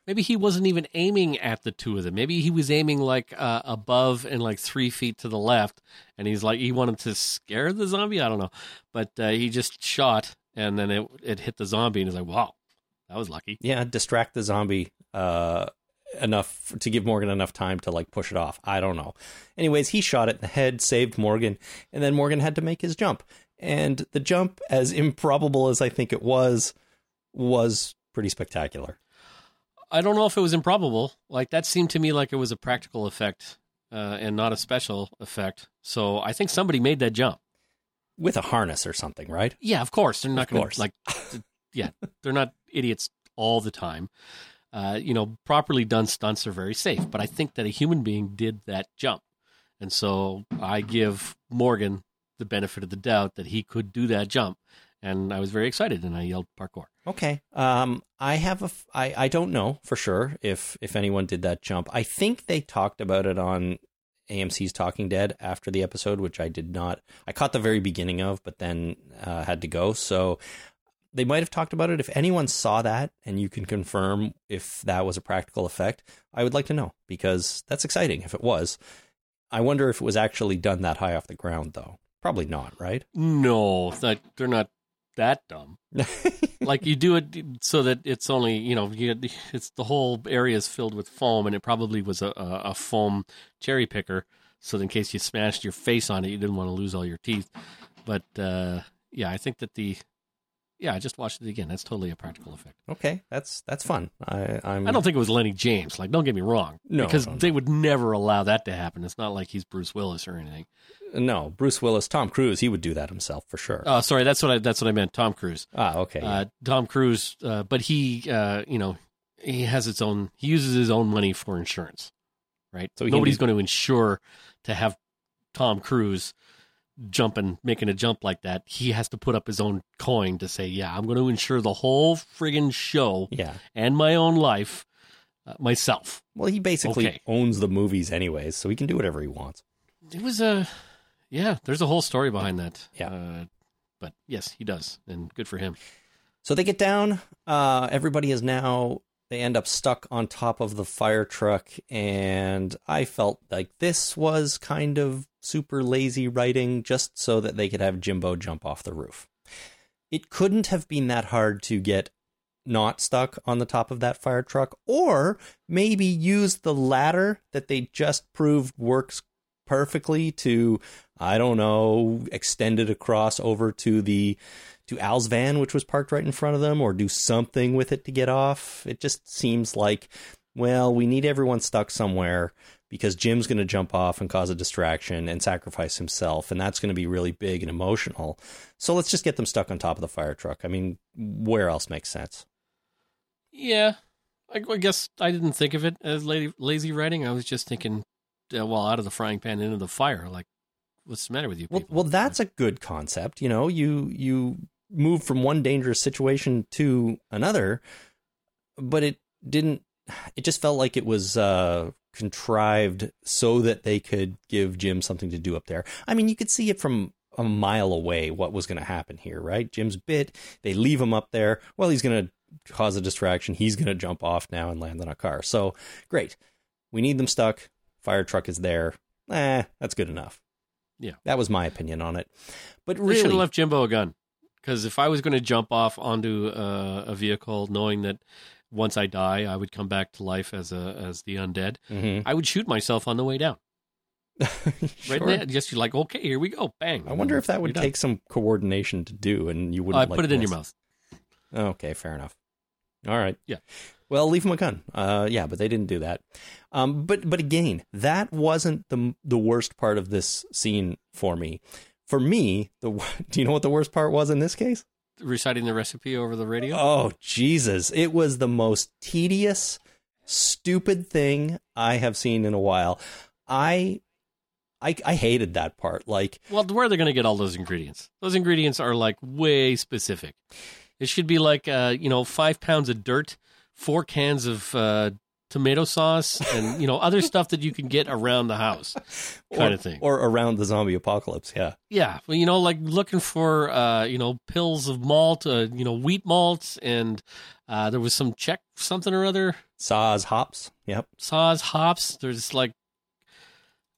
Maybe he wasn't even aiming at the two of them. Maybe he was aiming like uh, above and like three feet to the left, and he's like he wanted to scare the zombie. I don't know, but uh, he just shot, and then it it hit the zombie, and he's like, "Wow, that was lucky." yeah, distract the zombie uh, enough to give Morgan enough time to like push it off. I don't know. Anyways, he shot it in the head, saved Morgan, and then Morgan had to make his jump. And the jump, as improbable as I think it was, was pretty spectacular. I don't know if it was improbable. Like that seemed to me like it was a practical effect uh, and not a special effect. So I think somebody made that jump. With a harness or something, right? Yeah, of course they're not going to like. (laughs) yeah, they're not idiots all the time. Uh, you know, properly done stunts are very safe, but I think that a human being did that jump, and so I give Morgan the benefit of the doubt that he could do that jump, and I was very excited, and I yelled parkour. Okay. Um, I have a. f- I I don't know for sure if if anyone did that jump. I think they talked about it on AMC's Talking Dead after the episode, which I did not. I caught the very beginning of, but then uh, had to go. So they might have talked about it. If anyone saw that and you can confirm if that was a practical effect, I would like to know because that's exciting. If it was, I wonder if it was actually done that high off the ground, though. Probably not, right? No, not, they're not that dumb. (laughs) like you do it so that it's only you know you, it's the whole area is filled with foam and it probably was a, a, a foam cherry picker so that in case you smashed your face on it you didn't want to lose all your teeth but uh, yeah i think that the yeah i just watched it again that's totally a practical effect okay, that's that's fun. I I'm. i don't think it was lennie james like don't get me wrong No, because no, no. they would never allow that to happen it's not like he's bruce willis or anything No, Bruce Willis, Tom Cruise, he would do that himself for sure. oh sorry that's what i that's what i meant tom cruise ah, okay. uh, Tom Cruise, uh, but he, uh, you know, he has its own. He uses his own money for insurance, right? So nobody's do- going to insure to have Tom Cruise jumping, making a jump like that. He has to put up his own coin to say, "Yeah, I'm going to insure the whole friggin' show yeah. and my own life uh, myself." Well, he basically Okay. owns the movies anyways, so he can do whatever he wants. It was a, yeah. There's a whole story behind that. Yeah. Uh, but yes, he does, and good for him. So they get down. Uh, everybody is now. They end up stuck on top of the fire truck, and I felt like this was kind of super lazy writing, just so that they could have Jimbo jump off the roof. It couldn't have been that hard to get not stuck on the top of that fire truck, or maybe use the ladder that they just proved works perfectly to, I don't know, extend it across over to the to Al's van, which was parked right in front of them, or do something with it to get off. It just seems like, well, we need everyone stuck somewhere because Jim's going to jump off and cause a distraction and sacrifice himself, and that's going to be really big and emotional. So let's just get them stuck on top of the fire truck. I mean, where else makes sense? Yeah, I, I guess I didn't think of it as lazy, lazy writing. I was just thinking, uh, well, out of the frying pan into the fire. Like, what's the matter with you Well, well, that's a good concept. You know, you you move from one dangerous situation to another, but it didn't. It just felt like it was uh, contrived so that they could give Jim something to do up there. I mean, you could see it from a mile away what was going to happen here, right? Jim's bit. They leave him up there. Well, he's going to cause a distraction. He's going to jump off now and land on a car. So great. We need them stuck. Fire truck is there. Eh, that's good enough. Yeah. That was my opinion on it. But They should have really, left Jimbo a gun. Because if I was going to jump off onto uh, a vehicle, knowing that once I die, I would come back to life as a as the undead, Mhm. I would shoot myself on the way down. (laughs) Right Sure. there, just like okay, here we go, bang. I wonder if that would take some coordination to do, and you wouldn't. I like put it in your mouth. Okay, fair enough. All right. Yeah. Well, leave them a gun. Uh, yeah, but they didn't do that. Um, but but again, that wasn't the the worst part of this scene for me. For me, the (laughs) do you know what the worst part was in this case? Reciting the recipe over the radio. Oh Jesus! It was the most tedious, stupid thing I have seen in a while. I, I, I hated that part. Like, Well, where are they going to get all those ingredients? Those ingredients are like way specific. It should be like, uh, you know, five pounds of dirt, four cans of uh, tomato sauce, and you know other (laughs) stuff that you can get around the house, kind or, of thing. or around the zombie apocalypse. Yeah. yeah, well, you know, like looking for, uh, you know, pills of malt, uh, you know, wheat malt, and uh, there was some Czech something or other, Saaz, hops. Yep. Saaz, hops. There's like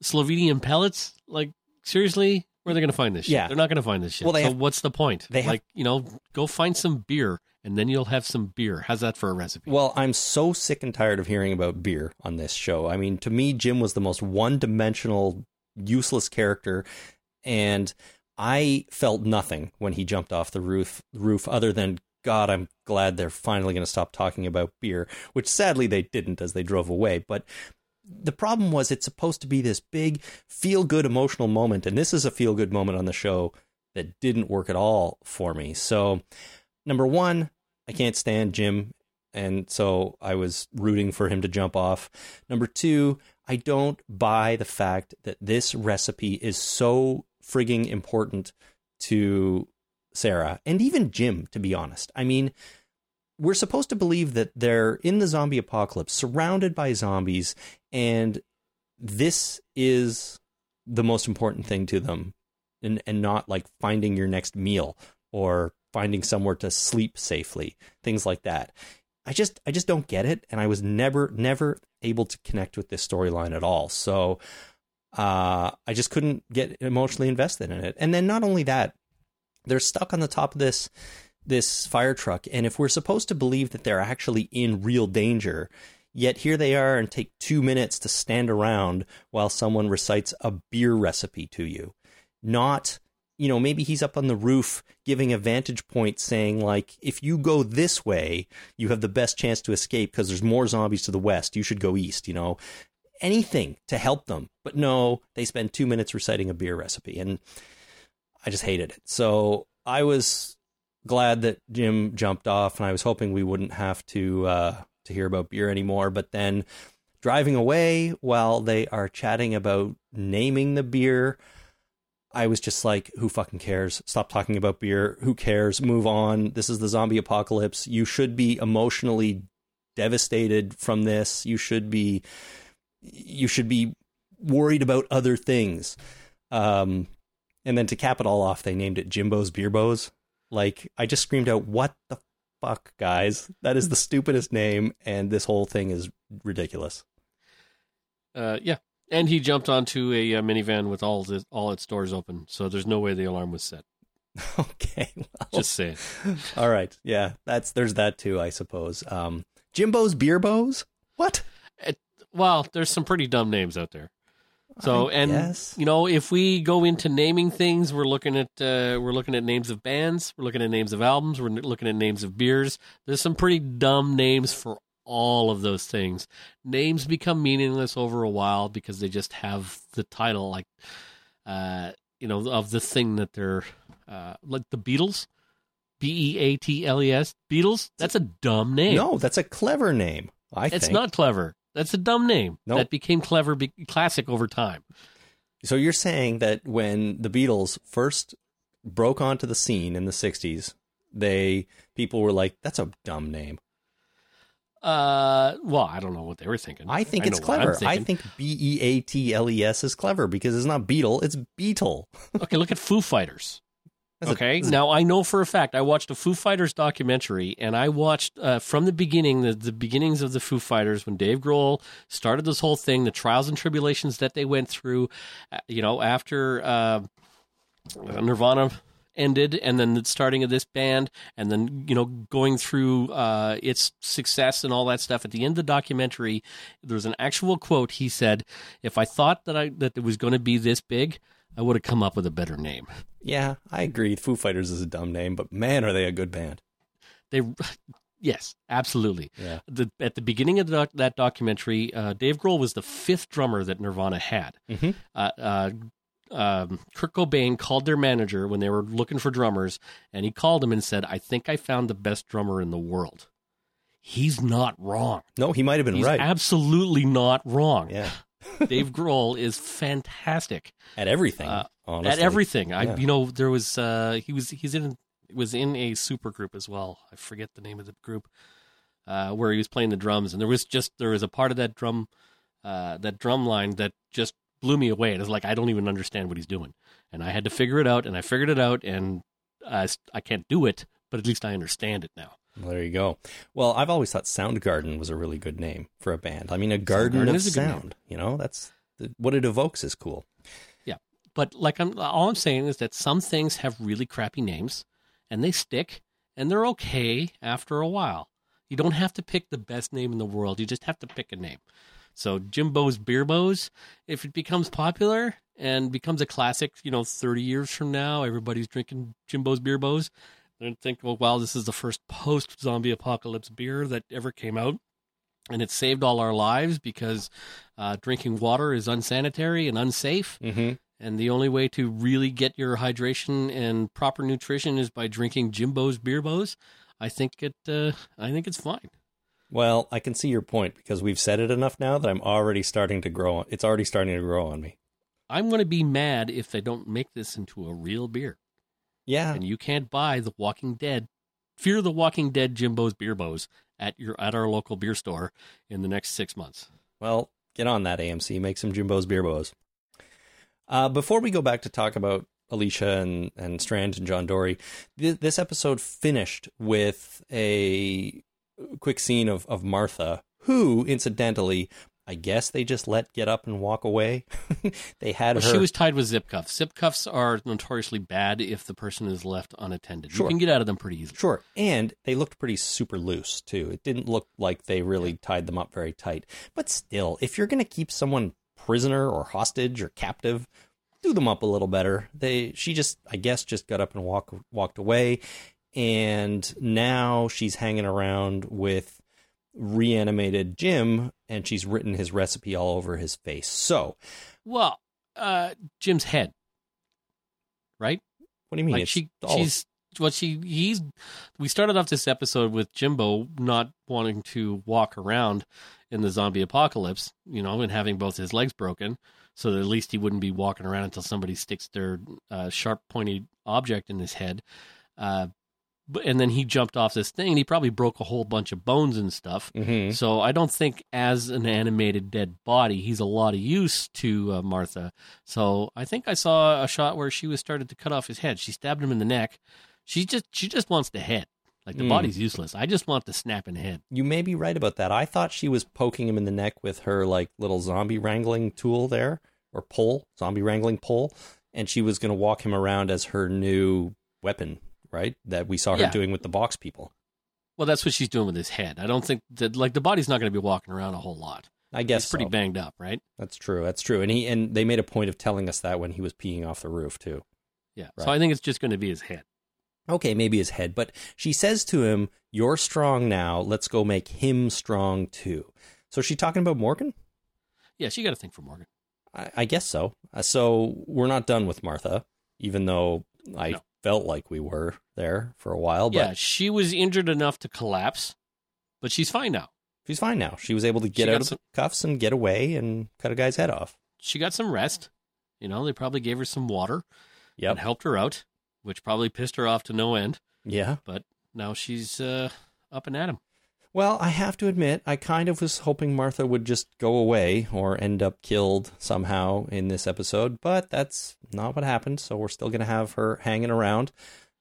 Slovenian pellets. Like seriously, where are they going to find this shit? Yeah. They're not going to find this shit. Well, they so have- what's the point? they have- like, you know, go find some beer and then you'll have some beer. How's that for a recipe? Well, I'm so sick and tired of hearing about beer on this show. I mean, to me, Jim was the most one dimensional, useless character. And I felt nothing when he jumped off the roof, roof other than, God, I'm glad they're finally going to stop talking about beer, which sadly they didn't as they drove away. But the problem was it's supposed to be this big, feel good emotional moment. And this is a feel good moment on the show that didn't work at all for me. So, number one, I can't stand Jim. And so I was rooting for him to jump off. Number two, I don't buy the fact that this recipe is so frigging important to Sarah and even Jim, to be honest. I mean, we're supposed to believe that they're in the zombie apocalypse, surrounded by zombies, and this is the most important thing to them, and and not like finding your next meal or finding somewhere to sleep safely, things like that. I just I just don't get it, and I was never never able to connect with this storyline at all. So uh, I just couldn't get emotionally invested in it. And then not only that, they're stuck on the top of this this fire truck, and if we're supposed to believe that they're actually in real danger, yet here they are and take two minutes to stand around while someone recites a beer recipe to you, not you know, maybe he's up on the roof giving a vantage point saying, like, if you go this way, you have the best chance to escape because there's more zombies to the west. You should go east, you know, anything to help them. But no, they spend two minutes reciting a beer recipe. And I just hated it. So I was glad that Jim jumped off and I was hoping we wouldn't have to, uh, to hear about beer anymore. But then driving away while they are chatting about naming the beer, I was just like, who fucking cares? Stop talking about beer. Who cares? Move on. This is the zombie apocalypse. You should be emotionally devastated from this. You should be you should be worried about other things. Um and then to cap it all off, they named it Jimbo's Beerbos. Like I just screamed out, "What the fuck, guys? That is the stupidest name and this whole thing is ridiculous." Uh, yeah. And he jumped onto a, uh minivan with all the, all its doors open, so there's no way the alarm was set. (laughs) okay. Well, Just saying. (laughs) All right. Yeah, that's there's that too, I suppose. Um, Jimbo's Beerbos? What? Well, there's some pretty dumb names out there. So I and guess. you know, if we go into naming things, we're looking at uh, we're looking at names of bands, we're looking at names of albums, we're looking at names of beers. There's some pretty dumb names for all of those things. Names become meaningless over a while because they just have the title, like uh, you know, of the thing that they're uh, like the Beatles, B E A T L E S, Beatles. That's a dumb name. No, that's a clever name. I it's think. not clever. That's a dumb name Nope. that became clever, be- classic over time. So you're saying that when the Beatles first broke onto the scene in the 60s, they people were like that's a dumb name. Uh, well, I don't know what they were thinking. I think know it's clever. I think B E A T L E S is clever because it's not Beetle, it's Beetle. (laughs) okay, look at Foo Fighters. That's okay, a- now I know for a fact I watched a Foo Fighters documentary, and I watched uh, from the beginning the, the beginnings of the Foo Fighters when Dave Grohl started this whole thing, the trials and tribulations that they went through. uh, You know, after uh, Nirvana ended, and then the starting of this band, and then you know going through uh, its success and all that stuff. At the end of the documentary, there was an actual quote. He said, "If I thought that I that it was going to be this big." I would have come up with a better name. yeah, I agree. Foo Fighters is a dumb name, but man, are they a good band. They, (laughs) yes, absolutely. Yeah. The, at the beginning of the doc, that documentary, uh, Dave Grohl was the fifth drummer that Nirvana had. Mhm. Uh, uh, um, Kurt Cobain called their manager when they were looking for drummers, and he called him and said, "I think I found the best drummer in the world." He's not wrong. No, he might have been He's right. absolutely not wrong. yeah. (laughs) Dave Grohl is fantastic. At everything. Uh, honestly. at everything. I you know there was uh he was he's in was in a super group as well. I forget the name of the group. Uh where he was playing the drums and there was just there was a part of that drum uh that drum line that just blew me away. It was like I don't even understand what he's doing. And I had to figure it out and I figured it out and I I can't do it, but at least I understand it now. Well, there you go. Well, I've always thought Soundgarden was a really good name for a band. I mean, a garden Soundgarden of sound. You know, that's the, what it evokes is cool. Yeah, but like I'm all I'm saying is that some things have really crappy names and they stick and they're okay after a while. You don't have to pick the best name in the world. You just have to pick a name. So Jimbo's Beerbos, if it becomes popular and becomes a classic, you know, 30 years from now, everybody's drinking Jimbo's Beerbos. Then think, well, wow, this is the first post-zombie apocalypse beer that ever came out. And it saved all our lives because uh, drinking water is unsanitary and unsafe. Mm-hmm. And the only way to really get your hydration and proper nutrition is by drinking Jimbo's Beerbos. I think it. Uh, I think it's fine. Well, I can see your point because we've said it enough now that I'm already starting to grow. On, it's already starting to grow on me. I'm going to be mad if they don't make this into a real beer, Yeah, and you can't buy the Walking Dead, Fear the Walking Dead Jimbo's Beer Beerbos at your at our local beer store in the next six months. Well, get on that AMC. Make some Jimbo's Beerbos. Uh, before we go back to talk about Alicia and, and Strand and John Dory, th- this episode finished with a quick scene of, of Martha, who, incidentally, I guess they just let get up and walk away. (laughs) they had Well, her. she was tied with zip cuffs. Zip cuffs are notoriously bad if the person is left unattended. Sure. You can get out of them pretty easily. Sure. And they looked pretty super loose, too. It didn't look like they really tied them up very tight. But still, if you're going to keep someone prisoner or hostage or captive, do them up a little better. They she just I guess just got up and walk walked away and now she's hanging around with reanimated Jim and she's written his recipe all over his face. So, Well, uh, Jim's head, right? what do you mean? like she she's what she he's we started off this episode with Jimbo not wanting to walk around in the zombie apocalypse, you know, and having both his legs broken, so that at least he wouldn't be walking around until somebody sticks their uh, sharp pointy object in his head. Uh, and then he jumped off this thing and he probably broke a whole bunch of bones and stuff. Mhm. So I don't think as an animated dead body, he's a lot of use to uh, Martha. So I think I saw a shot where she was started to cut off his head. She stabbed him in the neck. She just she just wants the head. Like the Mm. body's useless. I just want the snapping head. You may be right about that. I thought she was poking him in the neck with her like little zombie wrangling tool there or pole, zombie wrangling pole, and she was going to walk him around as her new weapon, right? That we saw her Yeah. doing with the box people. Well, that's what she's doing with his head. I don't think that like the body's not going to be walking around a whole lot. I guess he's pretty so. banged up, right? That's true. That's true. And he and they made a point of telling us that when he was peeing off the roof too. Yeah. Right. So I think it's just going to be his head. Okay, maybe his head, but she says to him, "You're strong now. Let's go make him strong too." So is she talking about Morgan? Yeah, she got to think for Morgan. I, I guess so. Uh, so we're not done with Martha, even though I No. Felt like we were there for a while. But yeah, she was injured enough to collapse, but she's fine now. she's fine now. She was able to get She out of some- the cuffs and get away and cut a guy's head off. She got some rest. You know, they probably gave her some water Yep. and helped her out, which probably pissed her off to no end. Yeah. But now she's uh, up and at him. Well, I have to admit, I kind of was hoping Martha would just go away or end up killed somehow in this episode, but that's not what happened. So we're still going to have her hanging around,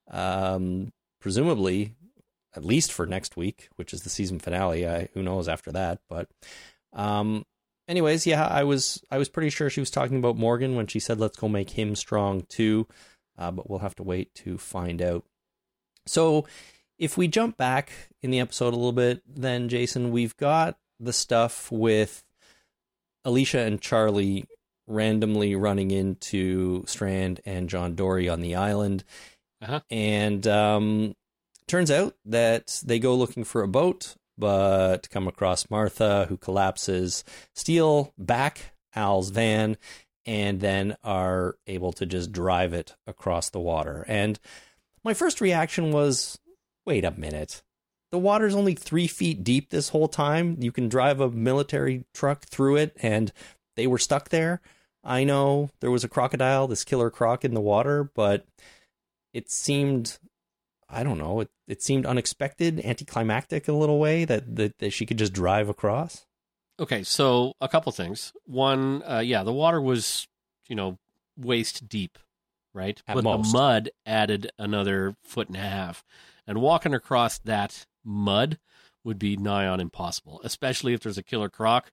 um, presumably, at least for next week, which is the season finale. I, who knows after that? But, um, anyways, yeah, I was I was pretty sure she was talking about Morgan when she said, "Let's go make him strong too," uh, but we'll have to wait to find out. So if we jump back in the episode a little bit, then Jason, we've got the stuff with Alicia and Charlie randomly running into Strand and John Dory on the island. Uh-huh. And um, turns out that they go looking for a boat, but come across Martha, who collapses, steal back Al's van, and then are able to just drive it across the water. And my first reaction was wait a minute. The water's only three feet deep this whole time. You can drive a military truck through it, and they were stuck there. I know there was a crocodile, this killer croc in the water, but it seemed, I don't know, it, it seemed unexpected, anticlimactic in a little way that, that, that she could just drive across. Okay, so a couple things. One, uh, yeah, the water was, you know, waist deep, right? At but most. the mud added another foot and a half. And walking across that mud would be nigh on impossible, especially if there's a killer croc,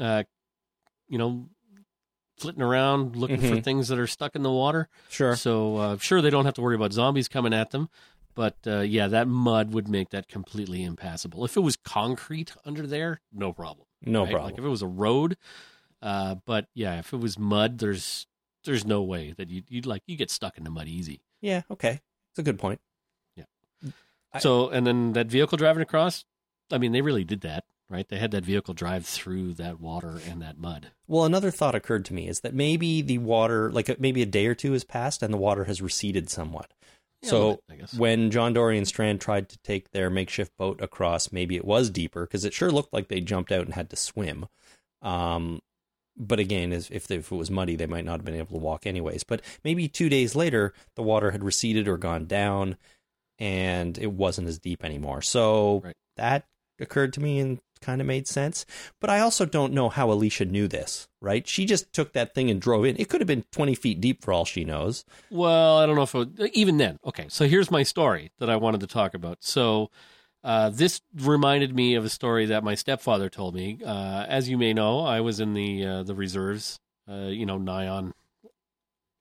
uh, you know, flitting around looking for Mhm. things that are stuck in the water. Sure. So, uh, sure, they don't have to worry about zombies coming at them. But uh, yeah, that mud would make that completely impassable. If it was concrete under there, no problem No right? problem. Like if it was a road, uh, but yeah, if it was mud, there's there's no way that you you'd like you get stuck in the mud easy. yeah, okay. It's a good point. I- so and then that vehicle driving across, I mean, they really did that, right? They had that vehicle drive through that water and that mud. Well, another thought occurred to me is that maybe the water, like maybe a day or two has passed and the water has receded somewhat. Yeah, so bit, when John Dory and Strand tried to take their makeshift boat across, maybe it was deeper because it sure looked like they jumped out and had to swim. Um, but again, as if, if it was muddy, they might not have been able to walk anyways. But maybe two days later, the water had receded or gone down, and it wasn't as deep anymore. So Right. that occurred to me and kind of made sense. But I also don't know how Alicia knew this. Right? She just took that thing and drove in. It could have been twenty feet deep for all she knows. Well, I don't know if it, even then. Okay, so here's my story that I wanted to talk about. So. Uh, this reminded me of a story that my stepfather told me. Uh, as you may know, I was in the uh, the reserves, uh, you know, nigh on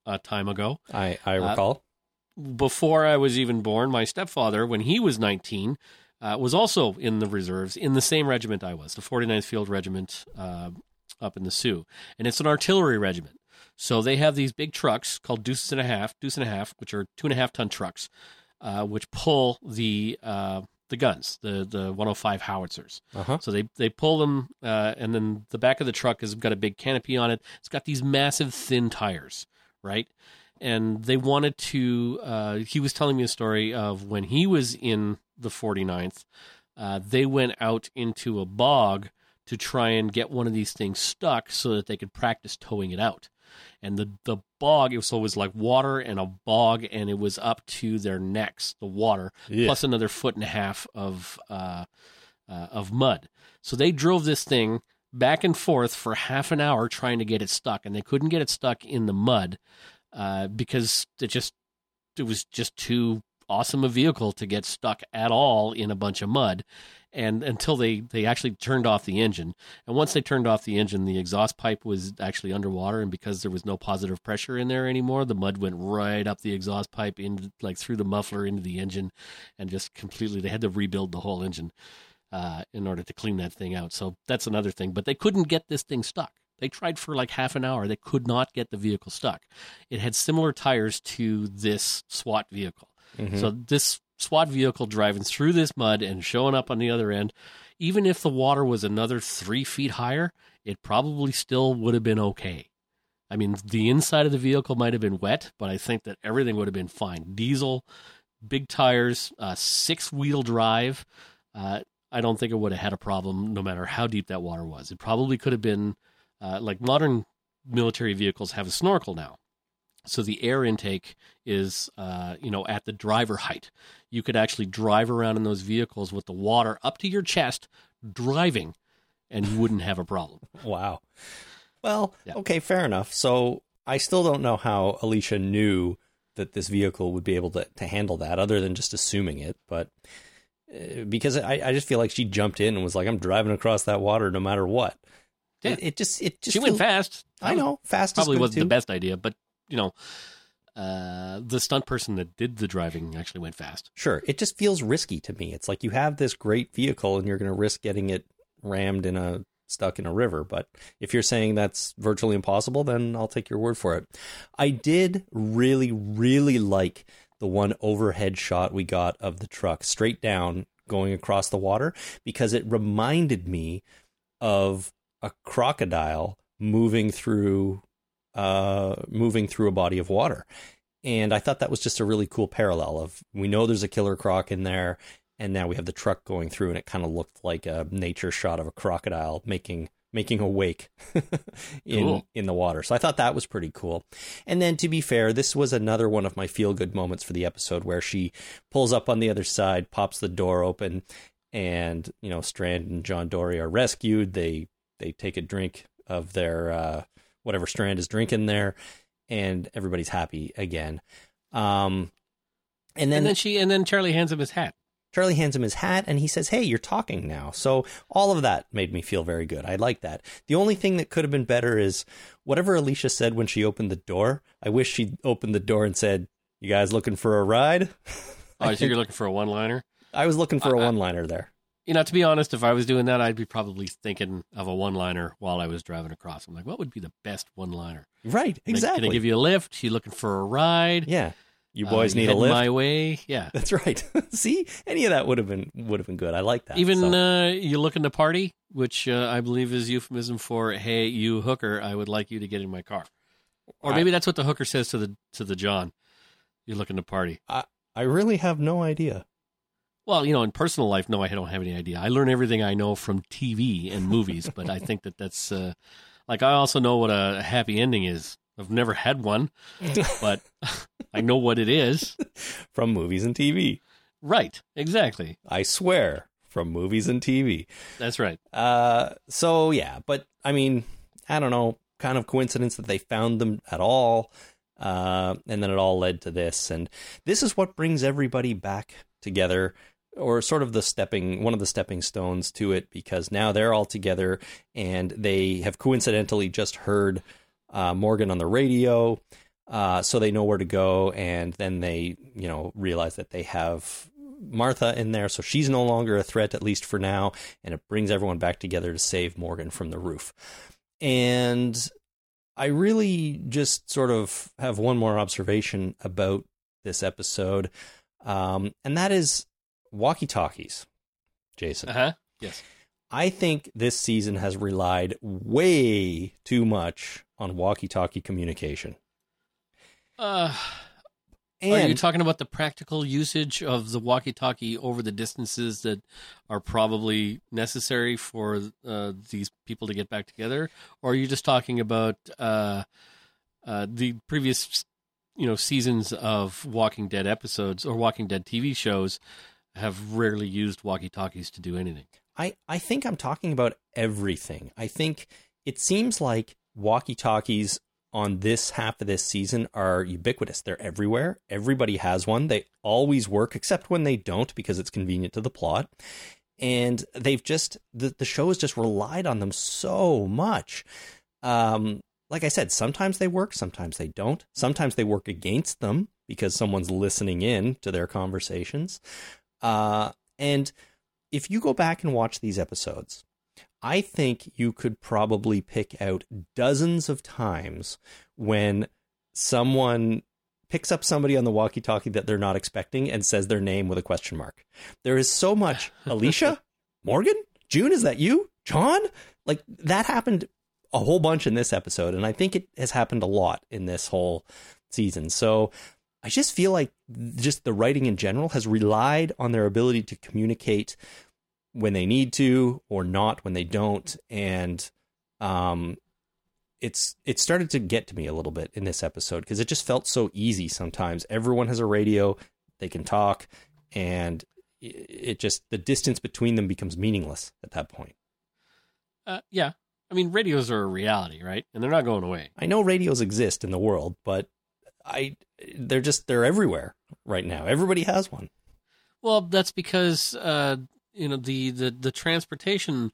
a time ago. I I Uh, recall. Before I was even born, my stepfather, when he was 19, uh, was also in the reserves in the same regiment I was, the 49th Field Regiment uh, up in the Soo. And it's an artillery regiment. So they have these big trucks called deuces and a half, deuce and a half, which are two and a half ton trucks, uh, which pull the uh, the guns, the the 105 howitzers. Uh huh. So they they pull them, uh, and then the back of the truck has got a big canopy on it. It's got these massive thin tires, right? And they wanted to. Uh, he was telling me a story of when he was in the 49th. Uh, they went out into a bog to try and get one of these things stuck so that they could practice towing it out. And the the bog, it was, always like water and a bog, and it was up to their necks, the water, Yeah. plus another foot and a half of uh, uh, of mud. So they drove this thing back and forth for half an hour trying to get it stuck, and they couldn't get it stuck in the mud uh, because it just it was just too awesome a vehicle to get stuck at all in a bunch of mud. And until they, they actually turned off the engine. And once they turned off the engine, the exhaust pipe was actually underwater. And because there was no positive pressure in there anymore, the mud went right up the exhaust pipe, into, like through the muffler into the engine, and just completely, they had to rebuild the whole engine. uh, in order to clean that thing out. So that's another thing. But they couldn't get this thing stuck. They tried for like half an hour. They could not get the vehicle stuck. It had similar tires to this SWAT vehicle. Mhm. So this SWAT vehicle driving through this mud and showing up on the other end, even if the water was another three feet higher, it probably still would have been okay. I mean, the inside of the vehicle might have been wet, but I think that everything would have been fine. Diesel, big tires, uh, six wheel drive. Uh, I don't think it would have had a problem no matter how deep that water was. It probably could have been uh, like modern military vehicles have a snorkel now. So the air intake is, uh, you know, at the driver height. You could actually drive around in those vehicles with the water up to your chest, driving, and you wouldn't have a problem. (laughs) Wow. Well, Yeah. okay, fair enough. So I still don't know how Alicia knew that this vehicle would be able to, to handle that, other than just assuming it. But uh, because I, I just feel like she jumped in and was like, "I'm driving across that water no matter what." Yeah. It, it just it just she went fast. I know fast Probably wasn't too. the best idea, but you know, uh, the stunt person that did the driving actually went fast. Sure, it just feels risky to me. It's like you have this great vehicle and you're going to risk getting it rammed in a stuck in a river. But if you're saying that's virtually impossible, then I'll take your word for it. I did really, really like the one overhead shot we got of the truck straight down going across the water because it reminded me of a crocodile moving through uh moving through a body of water and I thought that was just a really cool parallel of we know there's a killer croc in there, and now we have the truck going through, and it kind of looked like a nature shot of a crocodile making making a wake (laughs) in Cool. in the water. So I thought that was pretty cool. And then to be fair, this was another one of my feel good moments for the episode where she pulls up on the other side, pops the door open, and you know Strand and John Dory are rescued. They they take a drink of their uh, whatever Strand is drinking there, and everybody's happy again. Um, and then, And then she and then Charlie hands him his hat. Charlie hands him his hat and he says, Hey, you're talking now. So all of that made me feel very good. I like that. The only thing that could have been better is whatever Alicia said when she opened the door. I wish she'd opened the door and said, You guys looking for a ride? (laughs) Oh, so you're looking for a one-liner? I was looking for a one liner there. You know, to be honest, if I was doing that, I'd be probably thinking of a one-liner while I was driving across. I'm like, what would be the best one-liner? Right, exactly. Can I give you a lift? You looking for a ride? yeah. You Uh, boys need a lift. my way. Yeah. That's right. (laughs) See, any of that would have been would have been good. I like that. Even So- uh, you looking to party, which uh, I believe is euphemism for "Hey, you hooker, I would like you to get in my car," or I- maybe that's what the hooker says to the to the John. You're looking to party. I I really have no idea. Well, you know, in personal life, no, I don't have any idea. I learn everything I know from TV and movies, but I think that that's uh, like I also know what a happy ending is. I've never had one, (laughs) but I know what it is. From movies and TV. Right, exactly. I swear, from movies and TV. That's right. Uh, so yeah, but I mean, I don't know, kind of coincidence that they found them at all, uh, and then it all led to this, and this is what brings everybody back together, or sort of the stepping one of the stepping stones to it, because now they're all together, and they have coincidentally just heard uh, Morgan on the radio. Uh, so they know where to go, and then they, you know, realize that they have Martha in there, so she's no longer a threat, at least for now, and it brings everyone back together to save Morgan from the roof. And I really just sort of have one more observation about this episode, um, and that is walkie talkies, Jason. Uh huh. Yes. I think this season has relied way too much on walkie talkie communication. Uh, And Are you talking about the practical usage of the walkie-talkie over the distances that are probably necessary for uh, these people to get back together, or are you just talking about uh, uh, the previous, you know, seasons of Walking Dead episodes or Walking Dead TV shows have rarely used walkie-talkies to do anything? I, I think I'm talking about everything. I think it seems like walkie talkies on this half of this season are ubiquitous. They're everywhere. Everybody has one. They always work, except when they don't because it's convenient to the plot. And they've just, the, the show has just relied on them so much. Um, like I said, sometimes they work, sometimes they don't. Sometimes they work against them because someone's listening in to their conversations. Uh, and if you go back and watch these episodes, I think you could probably pick out dozens of times when someone picks up somebody on the walkie talkie that they're not expecting and says their name with a question mark. There is so much (laughs) Alicia, Morgan, June, is that you? John? Like that happened a whole bunch in this episode, and I think it has happened a lot in this whole season. So I just feel like just the writing in general has relied on their ability to communicate when they need to or not when they don't, and um, it's it started to get to me a little bit in this episode because it just felt so easy sometimes. Everyone has a radio, they can talk, and it just the distance between them becomes meaningless at that point. Uh, yeah, I mean, radios are a reality, right? And they're not going away. I know radios exist in the world, but I they're just they're everywhere right now. Everybody has one. Well, that's because uh, you know the, the the transportation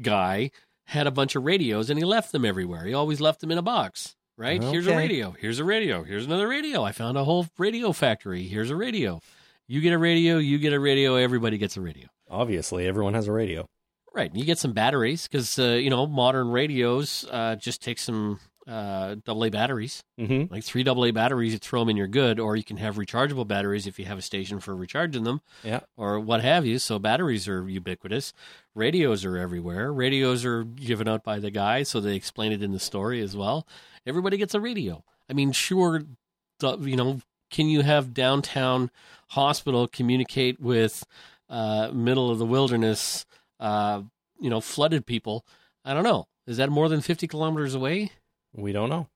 guy had a bunch of radios and he left them everywhere. He always left them in a box. Right? Here's a radio. Here's a radio. Here's another radio. I found a whole radio factory. Here's a radio. You get a radio. You get a radio. Everybody gets a radio. Obviously, everyone has a radio. Right. You get some batteries because uh, you know modern radios uh, just take some uh, AA batteries, Mm-hmm. like three AA batteries. You throw them in, you're good. Or you can have rechargeable batteries if you have a station for recharging them, Yeah. or what have you. So batteries are ubiquitous. Radios are everywhere. Radios are given out by the guy, so they explain it in the story as well. Everybody gets a radio. I mean, sure, you know, can you have downtown hospital communicate with uh, middle of the wilderness, uh, you know, flooded people? I don't know. Is that more than 50 kilometers away? We don't know.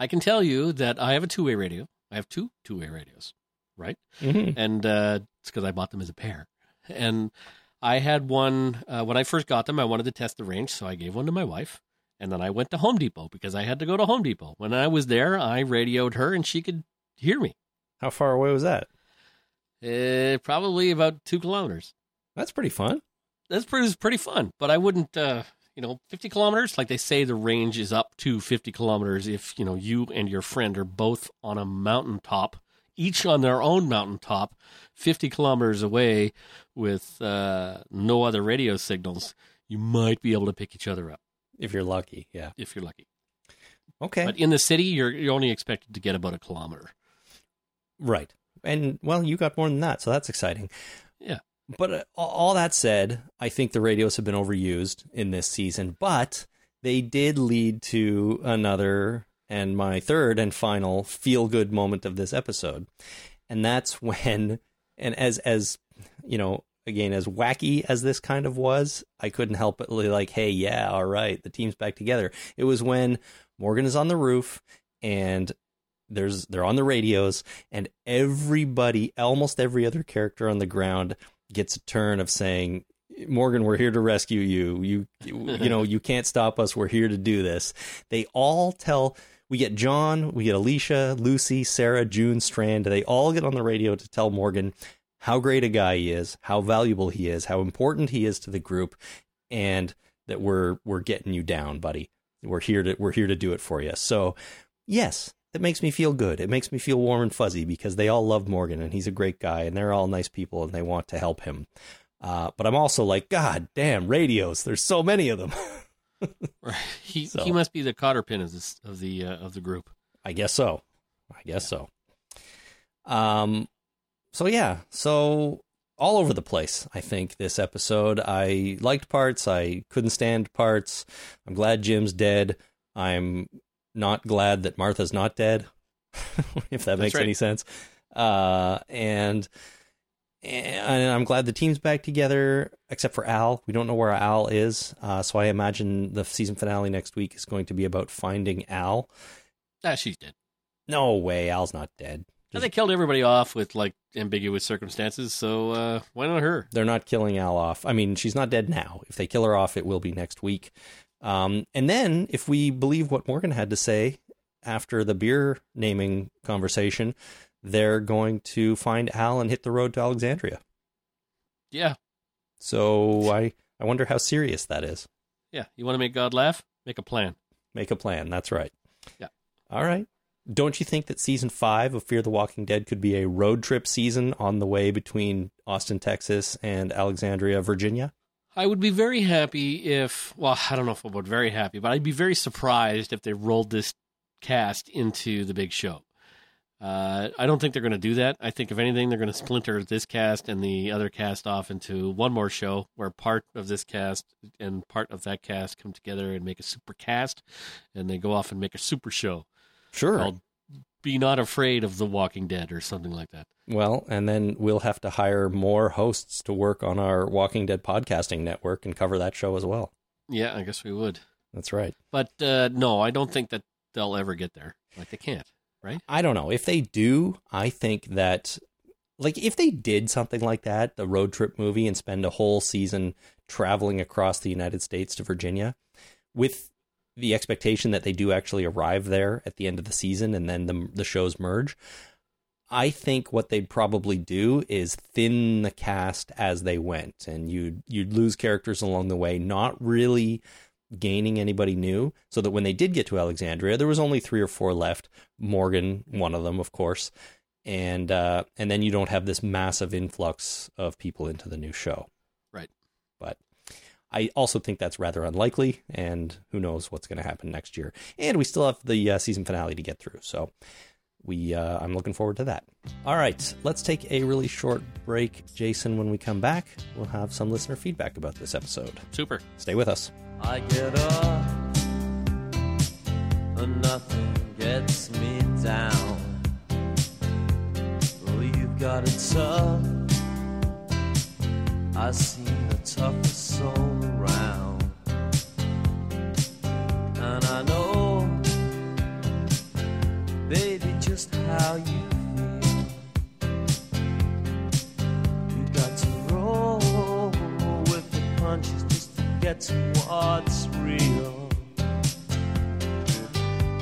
I can tell you that I have a two way radio. I have two two way radios, right? Mm-hmm. And uh, it's because I bought them as a pair. And I had one uh, when I first got them. I wanted to test the range, so I gave one to my wife. And then I went to Home Depot because I had to go to Home Depot. When I was there, I radioed her, and she could hear me. How far away was that? Uh, probably about two kilometers. That's pretty fun. That's pretty pretty fun. But I wouldn't, uh, you know, fifty kilometers. Like they say, the range is up to fifty kilometers if you know you and your friend are both on a mountaintop, each on their own mountaintop, fifty kilometers away, with uh, no other radio signals. You might be able to pick each other up If you're lucky, yeah. if you're lucky. Okay. But in the city, you're you're only expected to get about a kilometer. Right. And well, you got more than that, so that's exciting. Yeah. But uh, all- that said, I think the radios have been overused in this season, but they did lead to another and my third and final feel good moment of this episode. And that's (laughs) when and as as you know, again as wacky as this kind of was, I couldn't help but like, "Hey, yeah, all right, the team's back together." It was when Morgan is on the roof and there's they're on the radios and everybody almost every other character on the ground gets a turn of saying Morgan we're here to rescue you. You you know you can't stop us. We're here to do this. They all tell we get John we get Alicia Lucy Sarah June Strand. They all get on the radio to tell Morgan how great a guy he is how valuable he is how important he is to the group and that we're we're getting you down buddy. We're here to we're here to do it for you. So yes, that makes me feel good. It makes me feel warm and fuzzy because they all love Morgan and he's a great guy and they're all nice people and they want to help him. Uh, but I'm also like, God damn, radios! There's so many of them. (laughs) Right. He So- he must be the cotter pin of this of the uh, of the group. I guess so. I guess so. Um, so yeah, so all over the place. I think this episode. I liked parts. I couldn't stand parts. I'm glad Jim's dead. I'm not glad that Martha's not dead. (laughs) if that That's makes right. any sense. Uh, and and I'm glad the team's back together, except for Al. We don't know where Al is, uh, so I imagine the season finale next week is going to be about finding Al. Ah, she's dead. No way, Al's not dead. And they killed everybody off with like ambiguous circumstances, so uh, why not her? They're not killing Al off. I mean, she's not dead now. If they kill her off, it will be next week. Um, and then, if we believe what Morgan had to say after the beer naming conversation, they're going to find Al and hit the road to Alexandria. Yeah, So I, I wonder how serious that is. yeah. You want to make God laugh? Make a plan. Make a plan. That's right. Yeah. All right. don't you think that season five of Fear the Walking Dead could be a road trip season on the way between Austin, Texas and Alexandria, Virginia? I would be very happy if, well, I don't know if I would very happy, but I'd be very surprised if they rolled this cast into the big show. Uh, I don't think they're going to do that. I think, if anything, they're going to splinter this cast and the other cast off into one more show where part of this cast and part of that cast come together and make a super cast, and they go off and make a super show. Sure. Called Be Not Afraid of The Walking Dead or something like that. Well, and then we'll have to hire more hosts to work on our Walking Dead podcasting network and cover that show as well. Yeah, I guess we would. That's right. But uh, no, I don't think that they'll ever get there. Like, they can't right? I don't know. If they do, I think that like if they did something like that, the road trip movie and spend a whole season traveling across the United States to Virginia with the expectation that they do actually arrive there at the end of the season and then the the shows merge. I think what they'd probably do is thin the cast as they went and you'd you'd lose characters along the way, not really gaining anybody new so that when they did get to Alexandria there was only 3 or 4 left Morgan one of them of course and uh, and then you don't have this massive influx of people into the new show right but I also think that's rather unlikely and who knows what's going to happen next year and we still have the uh, season finale to get through so we uh, I'm looking forward to that. All right, let's take a really short break, Jason. When we come back, we'll have some listener feedback about this episode. Super. Stay with us. I get up and nothing gets me down. Well, you've got it tough. I see the toughest soul how you feel. You got to roll with the punches just to get to what's real.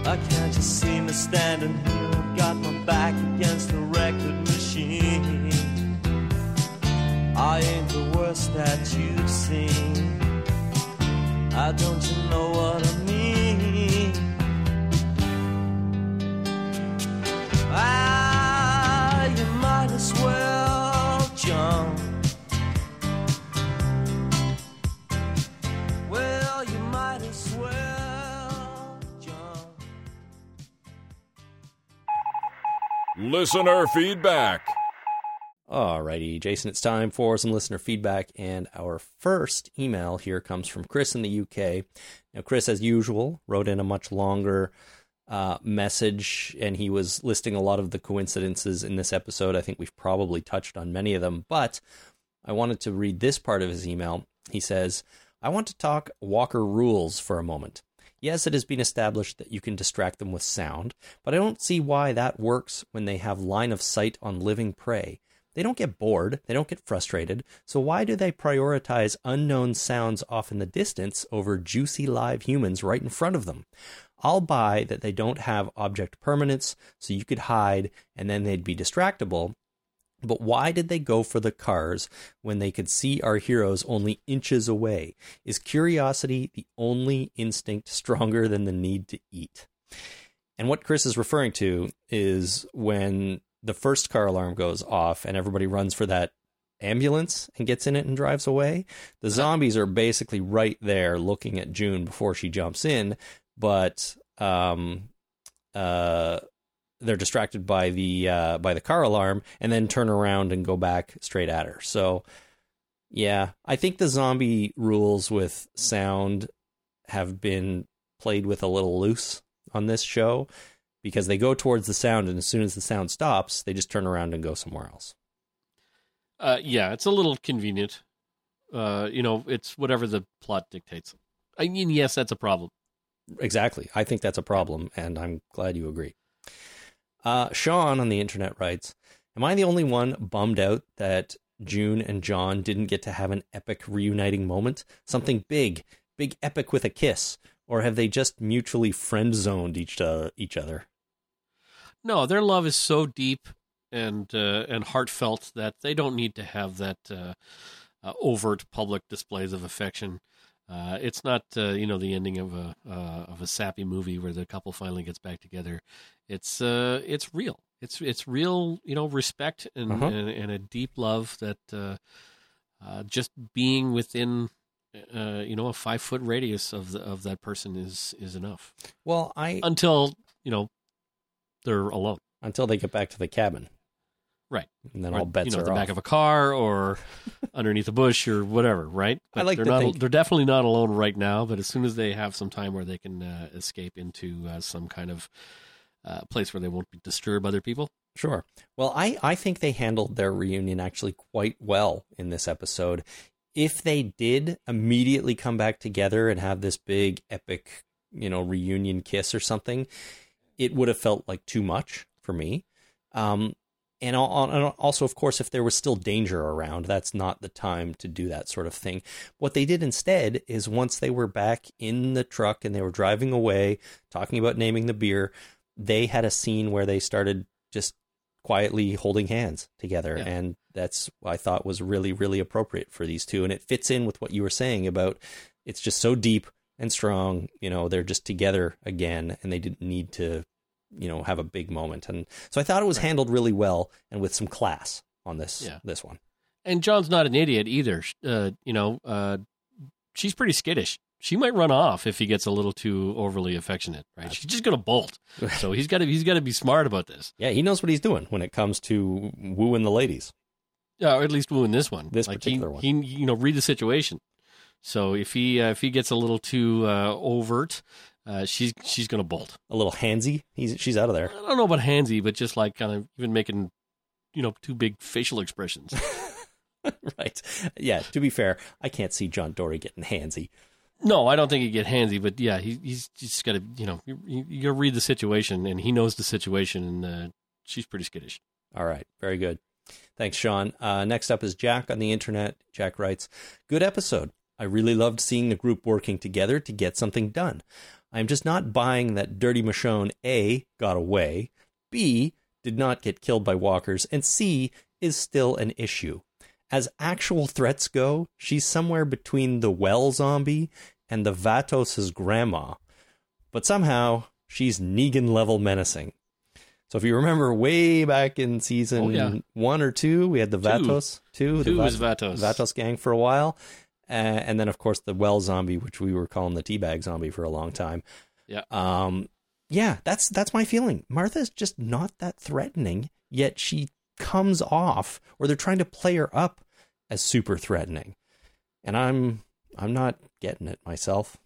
I can't just see me standing here, I've got my back against the record machine. I ain't the worst that you've seen. I don't you know what I mean? Ah, you might as well jump. Well, you might as well jump. Listener feedback. Alrighty, Jason, it's time for some listener feedback, and our first email here comes from Chris in the UK. Now, Chris, as usual, wrote in a much longer uh, message, and he was listing a lot of the coincidences in this episode. I think we've probably touched on many of them, but I wanted to read this part of his email. He says, I want to talk Walker rules for a moment. Yes, it has been established that you can distract them with sound, but I don't see why that works when they have line of sight on living prey. They don't get bored, they don't get frustrated, so why do they prioritize unknown sounds off in the distance over juicy live humans right in front of them? I'll buy that they don't have object permanence, so you could hide and then they'd be distractible. But why did they go for the cars when they could see our heroes only inches away? Is curiosity the only instinct stronger than the need to eat? And what Chris is referring to is when the first car alarm goes off and everybody runs for that ambulance and gets in it and drives away. The zombies are basically right there looking at June before she jumps in, but um uh they're distracted by the uh by the car alarm and then turn around and go back straight at her. So yeah, I think the zombie rules with sound have been played with a little loose on this show because they go towards the sound and as soon as the sound stops, they just turn around and go somewhere else. Uh, yeah, it's a little convenient. Uh, you know, it's whatever the plot dictates. I mean, yes, that's a problem. Exactly. I think that's a problem, and I'm glad you agree. Uh, Sean on the internet writes Am I the only one bummed out that June and John didn't get to have an epic reuniting moment? Something big, big epic with a kiss? Or have they just mutually friend zoned each, uh, each other? No, their love is so deep and uh, and heartfelt that they don't need to have that uh, uh, overt public displays of affection. Uh, it's not uh, you know the ending of a uh, of a sappy movie where the couple finally gets back together. It's uh, it's real. It's it's real. You know, respect and Uh-huh. and, and a deep love that uh, uh, just being within uh, you know a five foot radius of the, of that person is is enough Well, I until you know they're alone. until they get back to the cabin, Right. and then Or, all bets you know, are the off. back of a car or underneath a bush or whatever, right? I like they're not. think- They're definitely not alone right now. But as soon as they have some time where they can uh, escape into uh, some kind of uh, place where they won't be disturb other people, Sure. Well, I, I think they handled their reunion actually quite well in this episode. If they did immediately come back together and have this big epic, you know, reunion kiss or something, it would have felt like too much for me. Um, and also, of course, if there was still danger around, that's not the time to do that sort of thing. What they did instead is once they were back in the truck and they were driving away, talking about naming the beer, they had a scene where they started just quietly holding hands together. Yeah. And that's what I thought was really, really appropriate for these two. And it fits in with what you were saying about it's just so deep and strong. You know, they're just together again and they didn't need to, you know, have a big moment. And so I thought it was handled really well and with some class on this Yeah. this one. and John's not an idiot either. Uh, you know, uh, she's pretty skittish. She might run off if he gets a little too overly affectionate, right? She's just gonna bolt. (laughs) So he's got to he's got to be smart about this. Yeah, he knows what he's doing when it comes to wooing the ladies. Yeah, or at least wooing this one. This like particular he, one. He, you know, read the situation. So if he uh, if he gets a little too uh, overt, uh, she's she's gonna bolt. A little handsy. He's she's out of there. I don't know about handsy, but just like kind of even making, you know, two big facial expressions. (laughs) right. Yeah, to be fair, I can't see John Dorie getting handsy. no, I don't think he'd get handsy, but yeah, he, he's just got to, you know, you, you read the situation, and he knows the situation, and uh, she's pretty skittish. All right, very good. Thanks, Sean. Uh, next up is Jack on the internet. Jack writes, Good episode. I really loved seeing the group working together to get something done. I'm just not buying that Dirty Michonne A got away, B did not get killed by walkers, and C is still an issue. As actual threats go, she's somewhere between the well zombie and the Vatos' grandma. But somehow, she's Negan level menacing. So if you remember way back in season Oh, yeah. one or two, we had the Vatos. Two, Two the was Vat- Vatos. Vatos gang for a while. Uh, and then, of course, the well zombie, which we were calling the teabag zombie for a long time. Yeah. Um, yeah, that's that's my feeling. Martha's just not that threatening, yet she comes off, or they're trying to play her up as super threatening, and I'm I'm not getting it myself.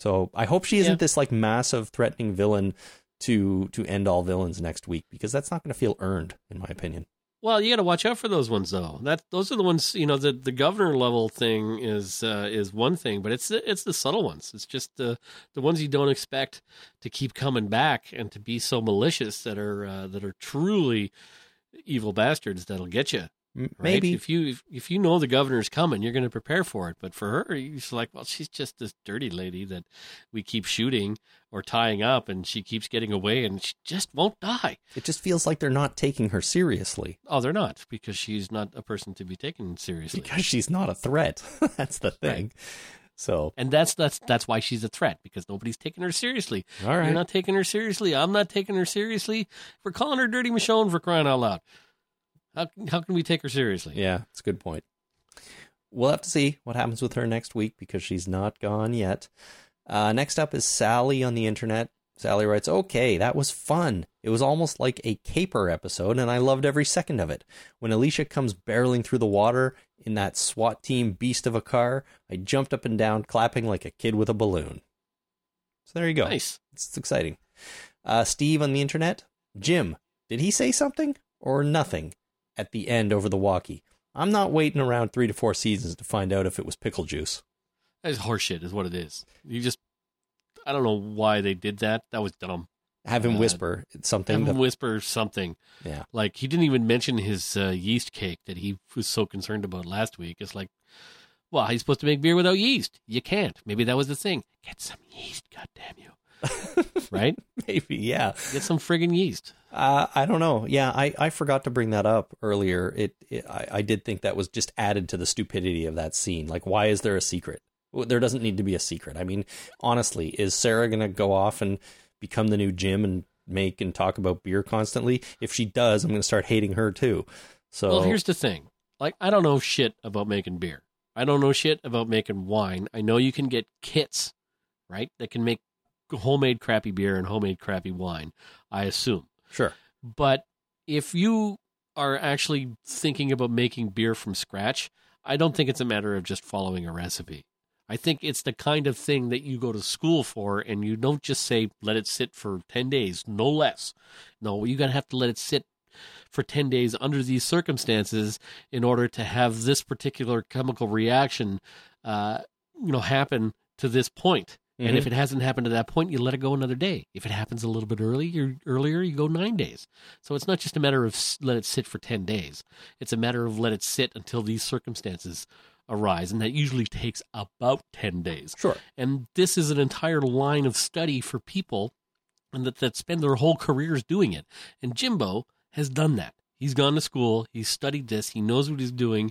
So I hope she isn't Yeah. this like massive threatening villain to to end all villains next week because that's not going to feel earned, in my opinion. Well, you got to watch out for those ones, though. That those are the ones, you know, the the governor level thing is uh, is one thing, but it's it's the subtle ones. It's just the the ones you don't expect to keep coming back and to be so malicious that are uh, that are truly evil bastards that'll get you. Right? Maybe if you if, if you know the governor's coming, you're going to prepare for it. But for her, you're like, well, she's just this dirty lady that we keep shooting or tying up, and she keeps getting away, and she just won't die. it just feels like they're not taking her seriously Oh, they're not because she's not a person to be taken seriously. because she's not a threat. (laughs) that's the thing. So and that's that's that's why she's a threat because nobody's taking her seriously. all right, You're not taking her seriously. I'm not taking her seriously. We're calling her Dirty Michonne for crying out loud. How how can we take her seriously? Yeah, it's a good point. We'll have to see what happens with her next week because she's not gone yet. Uh, next up is Sally on the internet. Sally writes, Okay, that was fun. It was almost like a caper episode, and I loved every second of it. When Alicia comes barreling through the water in that SWAT team beast of a car, I jumped up and down, clapping like a kid with a balloon. So there you go. Nice. It's exciting. Uh, Steve on the internet. Jim, did he say something or nothing at the end over the walkie? I'm not waiting around three to four seasons to find out if it was pickle juice. That's horseshit, is what it is. You just, I don't know why they did that. That was dumb. Have him Uh, whisper something. Have him that- whisper something. yeah, Like he didn't even mention his uh, yeast cake that he was so concerned about last week. It's like, well, he's supposed to make beer without yeast. You can't. Maybe that was the thing. Get some yeast, goddamn you. (laughs) right? maybe. Yeah. Get some friggin' yeast. Uh, I don't know. Yeah, I, I forgot to bring that up earlier. It, it I, I did think that was just added to the stupidity of that scene. Like, why is there a secret? There doesn't need to be a secret. I mean, honestly, is Sarah going to go off and become the new Jim and make and talk about beer constantly? If she does, I'm going to start hating her too. So Well, here's the thing. Like, I don't know shit about making beer. I don't know shit about making wine. I know you can get kits, right, that can make homemade crappy beer and homemade crappy wine, I assume. Sure. But if you are actually thinking about making beer from scratch, I don't think it's a matter of just following a recipe. I think it's the kind of thing that you go to school for and you don't just say, let it sit for 10 days, no less. No, you got to have to let it sit for 10 days under these circumstances in order to have this particular chemical reaction, uh, you know, happen to this point. And if mm-hmm. it hasn't happened to that point, you let it go another day. If it happens a little bit early, you're, earlier, you go nine days. So it's not just a matter of let it sit for 10 days. It's a matter of let it sit until these circumstances arise. And that usually takes about 10 days. Sure. And this is an entire line of study for people and that, that spend their whole careers doing it. And Jimbo has done that. He's gone to school, he's studied this, he knows what he's doing.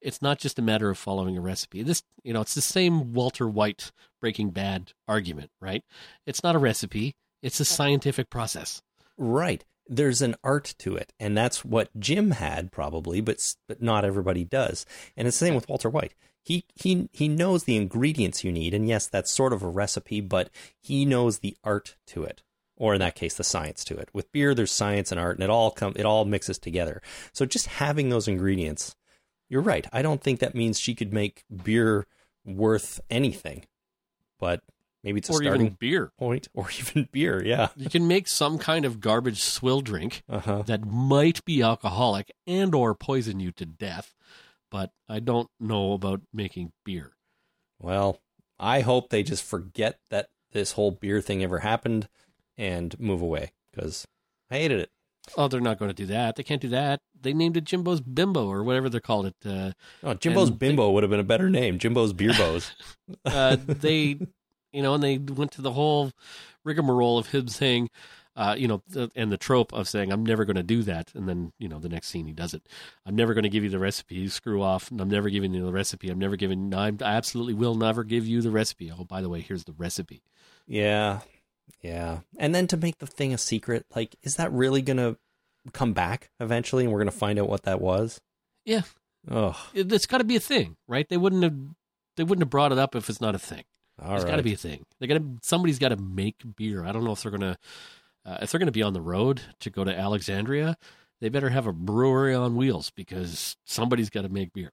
It's not just a matter of following a recipe. This, you know, it's the same Walter White Breaking Bad argument, right? It's not a recipe, it's a scientific process. Right. There's an art to it, and that's what Jim had probably, but but not everybody does. And it's the same with Walter White. He he he knows the ingredients you need, and yes, that's sort of a recipe, but he knows the art to it, or in that case, the science to it. With beer, there's science and art, and it all come it all mixes together. So just having those ingredients, you're right. I don't think that means she could make beer worth anything, but maybe it's a or starting even beer. point, (laughs) or even beer. Yeah. You can make some kind of garbage swill drink Uh huh. that might be alcoholic and or poison you to death, but I don't know about making beer. Well, I hope they just forget that this whole beer thing ever happened and move away because I hated it. Oh, they're not going to do that. They can't do that. They named it Jimbo's Bimbo or whatever they're called it. Uh, Oh, Jimbo's And they- Bimbo would have been a better name. Jimbo's Beerbos. (laughs) uh, they, you know, and they went to the whole rigmarole of him saying, uh, you know, and the trope of saying, "I'm never going to do that," and then you know, the next scene he does it. I'm never going to give you the recipe. You screw off, and I'm never giving you the recipe. I'm never giving. I'm, I absolutely will never give you the recipe. Oh, by the way, here's the recipe. yeah. Yeah. And then to make the thing a secret, like, is that really going to come back eventually and we're going to find out what that was? Yeah. Oh, It, it's got to be a thing, right? They wouldn't have. They wouldn't have brought it up if it's not a thing. all There's right. got to be a thing. They got to. Somebody's got to make beer. I don't know if they're gonna. Uh, if they're gonna be on the road to go to Alexandria, they better have a brewery on wheels because somebody's got to make beer.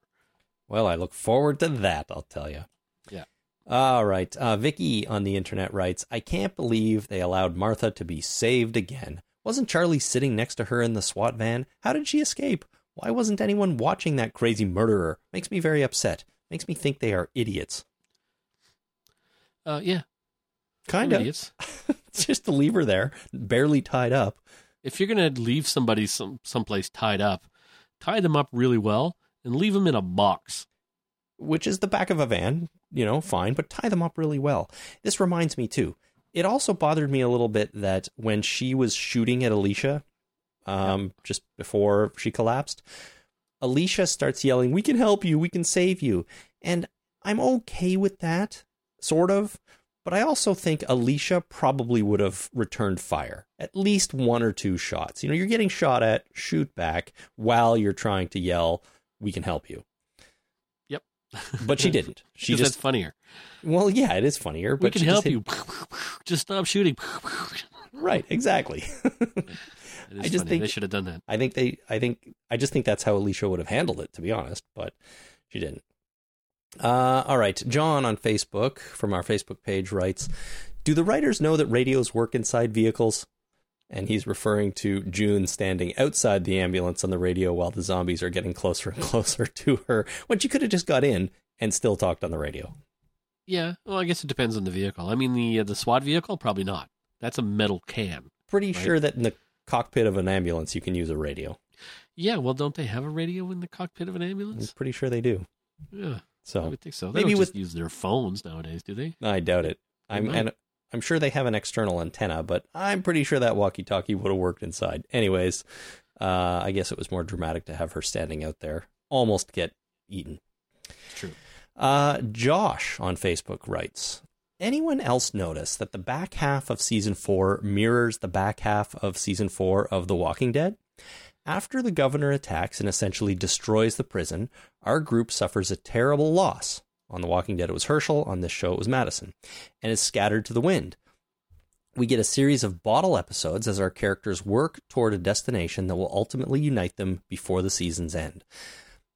Well, I look forward to that, I'll tell you. All right. Uh, Vicky on the internet writes I can't believe they allowed Martha to be saved again. Wasn't Charlie sitting next to her in the SWAT van? How did she escape? Why wasn't anyone watching that crazy murderer? Makes me very upset. Makes me think they are idiots. Uh, yeah, Kind of. idiots. (laughs) Just to leave her there, barely tied up. If you're gonna leave somebody some someplace tied up, tie them up really well and leave them in a box. Which is the back of a van, you know, fine, but tie them up really well. This reminds me too. It also bothered me a little bit that when she was shooting at Alicia, um, just before she collapsed, Alicia starts yelling, "We can help you, we can save you," and I'm okay with that, sort of. But I also think Alicia probably would have returned fire, at least one or two shots. You know, you're getting shot at, shoot back while you're trying to yell, "We can help you." But she didn't. (laughs) She just that's funnier. well, yeah, it is funnier, We but can she just help hit- you. (laughs) Just stop shooting. (laughs) Right, exactly. I just funny. think- they should have done that. I think they I think I just think that's how Alicia would have handled it to be honest, but she didn't. Uh all right, John on Facebook from our Facebook page writes, "Do the writers know that radios work inside vehicles?" And he's referring to June standing outside the ambulance on the radio while the zombies are getting closer and (laughs) closer to her, when she could have just got in and still talked on the radio. Yeah. Well, I guess it depends on the vehicle. I mean, the uh, the SWAT vehicle probably not. That's a metal can. Pretty Right. sure that in the cockpit of an ambulance you can use a radio. Yeah. Well, don't they have a radio in the cockpit of an ambulance? I'm pretty sure they do. Yeah. so I would think so. They maybe don't with- just use their phones nowadays, do they? I doubt it. I'm might. and I'm sure they have an external antenna, but I'm pretty sure that walkie-talkie would have worked inside. Anyways, uh, I guess it was more dramatic to have her standing out there, almost get eaten. It's true. Uh, Josh on Facebook writes Anyone else notice that the back half of season four mirrors the back half of season four of The Walking Dead? After the governor attacks and essentially destroys the prison, our group suffers a terrible loss. On The Walking Dead, it was Hershel. On this show, it was Madison, and is scattered to the wind. We get a series of bottle episodes as our characters work toward a destination that will ultimately unite them before the season's end.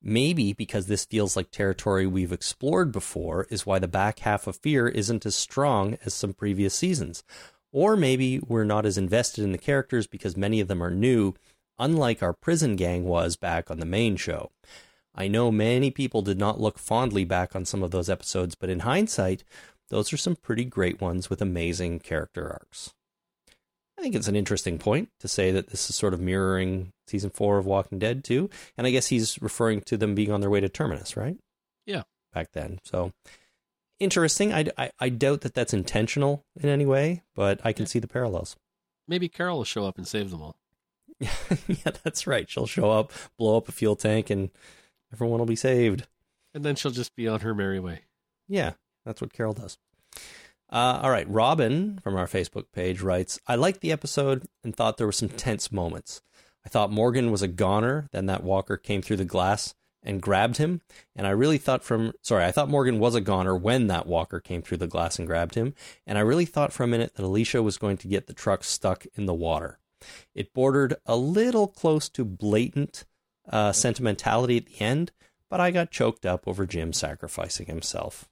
Maybe because this feels like territory we've explored before is why the back half of Fear isn't as strong as some previous seasons. Or maybe we're not as invested in the characters because many of them are new, unlike our prison gang was back on the main show. I know many people did not look fondly back on some of those episodes, but in hindsight, those are some pretty great ones with amazing character arcs. I think it's an interesting point to say that this is sort of mirroring season four of Walking Dead too, and I guess he's referring to them being on their way to Terminus, right? Yeah. back then. So interesting. I, I, I doubt that that's intentional in any way, but I can see the parallels. Maybe Carol will show up and save them all. (laughs) yeah, that's right. She'll show up, blow up a fuel tank, and everyone will be saved. And then she'll just be on her merry way. Yeah, that's what Carol does. Uh, all right, Robin from our Facebook page writes, I liked the episode and thought there were some tense moments. I thought Morgan was a goner, then that walker came through the glass and grabbed him. And I really thought from, sorry, I thought Morgan was a goner when that walker came through the glass and grabbed him. And I really thought for a minute that Alicia was going to get the truck stuck in the water. It bordered a little close to blatant uh, sentimentality at the end, but I got choked up over Jim sacrificing himself.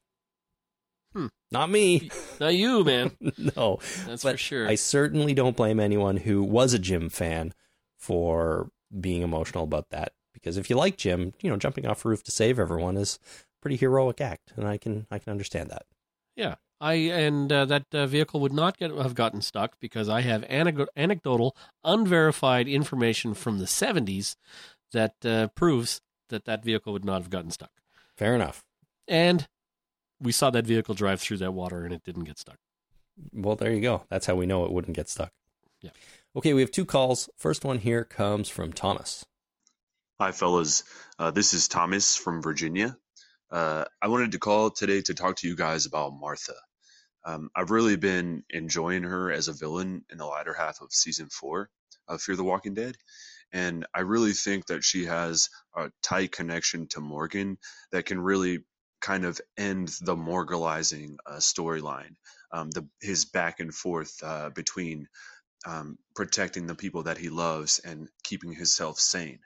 Hmm. Not me. Not you, man. (laughs) no, That's but for sure. I certainly don't blame anyone who was a Jim fan for being emotional about that. Because if you like Jim, you know, jumping off a roof to save everyone is a pretty heroic act, and I can I can understand that. Yeah, I and uh, that uh, vehicle would not get have gotten stuck because I have anecdotal, unverified information from the '70s that uh, proves that that vehicle would not have gotten stuck. Fair enough. And we saw that vehicle drive through that water, and it didn't get stuck. Well, there you go. That's how we know it wouldn't get stuck. Yeah. Okay, we have two calls. First one here comes from Thomas. Hi, fellas. Uh, this is Thomas from Virginia. Uh, I wanted to call today to talk to you guys about Martha. Um, I've really been enjoying her as a villain in the latter half of season four of Fear the Walking Dead. And I really think that she has a tight connection to Morgan that can really kind of end the morgalizing uh, storyline, um, the his back and forth uh, between um, protecting the people that he loves and keeping himself sane.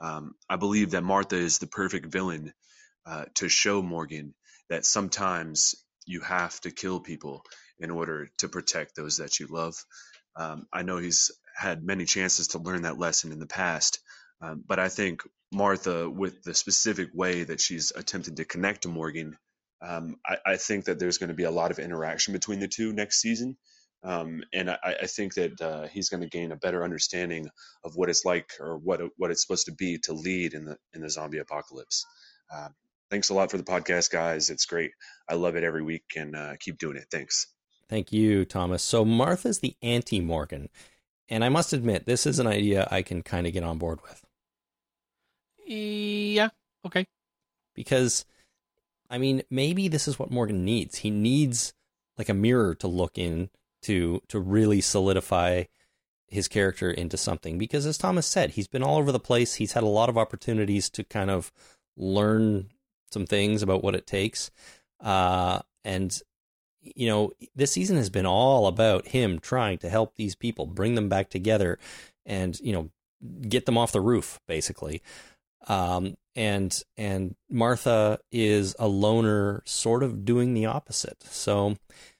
Um, I believe that Martha is the perfect villain uh, to show Morgan that sometimes you have to kill people in order to protect those that you love. Um, I know he's had many chances to learn that lesson in the past, um, but I think Martha, with the specific way that she's attempted to connect to Morgan, um, I, I think that there's going to be a lot of interaction between the two next season. Um, and I, I think that uh, he's going to gain a better understanding of what it's like or what what it's supposed to be to lead in the in the zombie apocalypse. Uh, thanks a lot for the podcast, guys. It's great. I love it every week, and uh, keep doing it. Thanks. Thank you, Thomas. So Martha's the anti Morgan. And I must admit, this is an idea I can kind of get on board with. Yeah. Okay. Because, I mean, maybe this is what Morgan needs. He needs like a mirror to look in to to really solidify his character into something. Because as Thomas said, he's been all over the place. He's had a lot of opportunities to kind of learn some things about what it takes. Uh, and you know, this season has been all about him trying to help these people, bring them back together, and you know, get them off the roof, basically. Um, and and Martha is a loner, sort of doing the opposite. So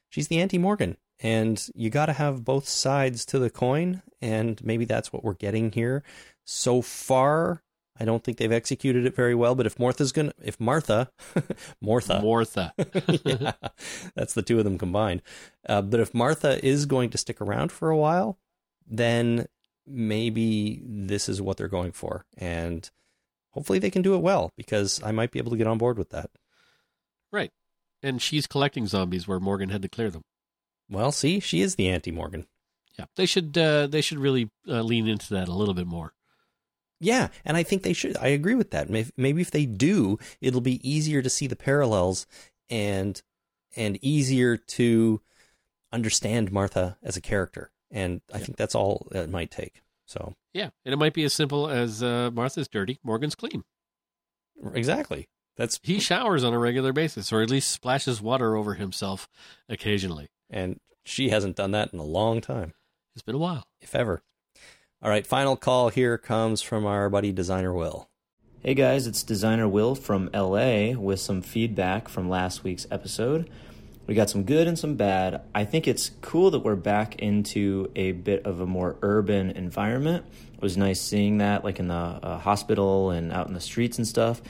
she's the anti Morgan, and you got to have both sides to the coin, and maybe that's what we're getting here. So far, I don't think they've executed it very well. But if Martha's gonna, if Martha, (laughs) Martha, Martha. (laughs) yeah, that's the two of them combined. Uh, but if Martha is going to stick around for a while, then maybe this is what they're going for, and hopefully they can do it well because I might be able to get on board with that. right. And she's collecting zombies where Morgan had to clear them. Well, see, she is the anti Morgan. Yeah. They should uh, they should really uh, lean into that a little bit more. Yeah, and I think they should. I agree with that. Maybe, if they do, it'll be easier to see the parallels and and easier to understand Martha as a character. And I think that's all it might take. So Yeah, and it might be as simple as uh, Martha's dirty, Morgan's clean. exactly, that's He showers on a regular basis, or at least splashes water over himself occasionally. and she hasn't done that in a long time, It's been a while. if ever. All right, final call here comes from our buddy designer Will. Hey guys, it's designer Will from LA with some feedback from last week's episode. We got some good and some bad. I think it's cool that we're back into a bit of a more urban environment. It was nice seeing that, like in the uh, hospital and out in the streets and stuff.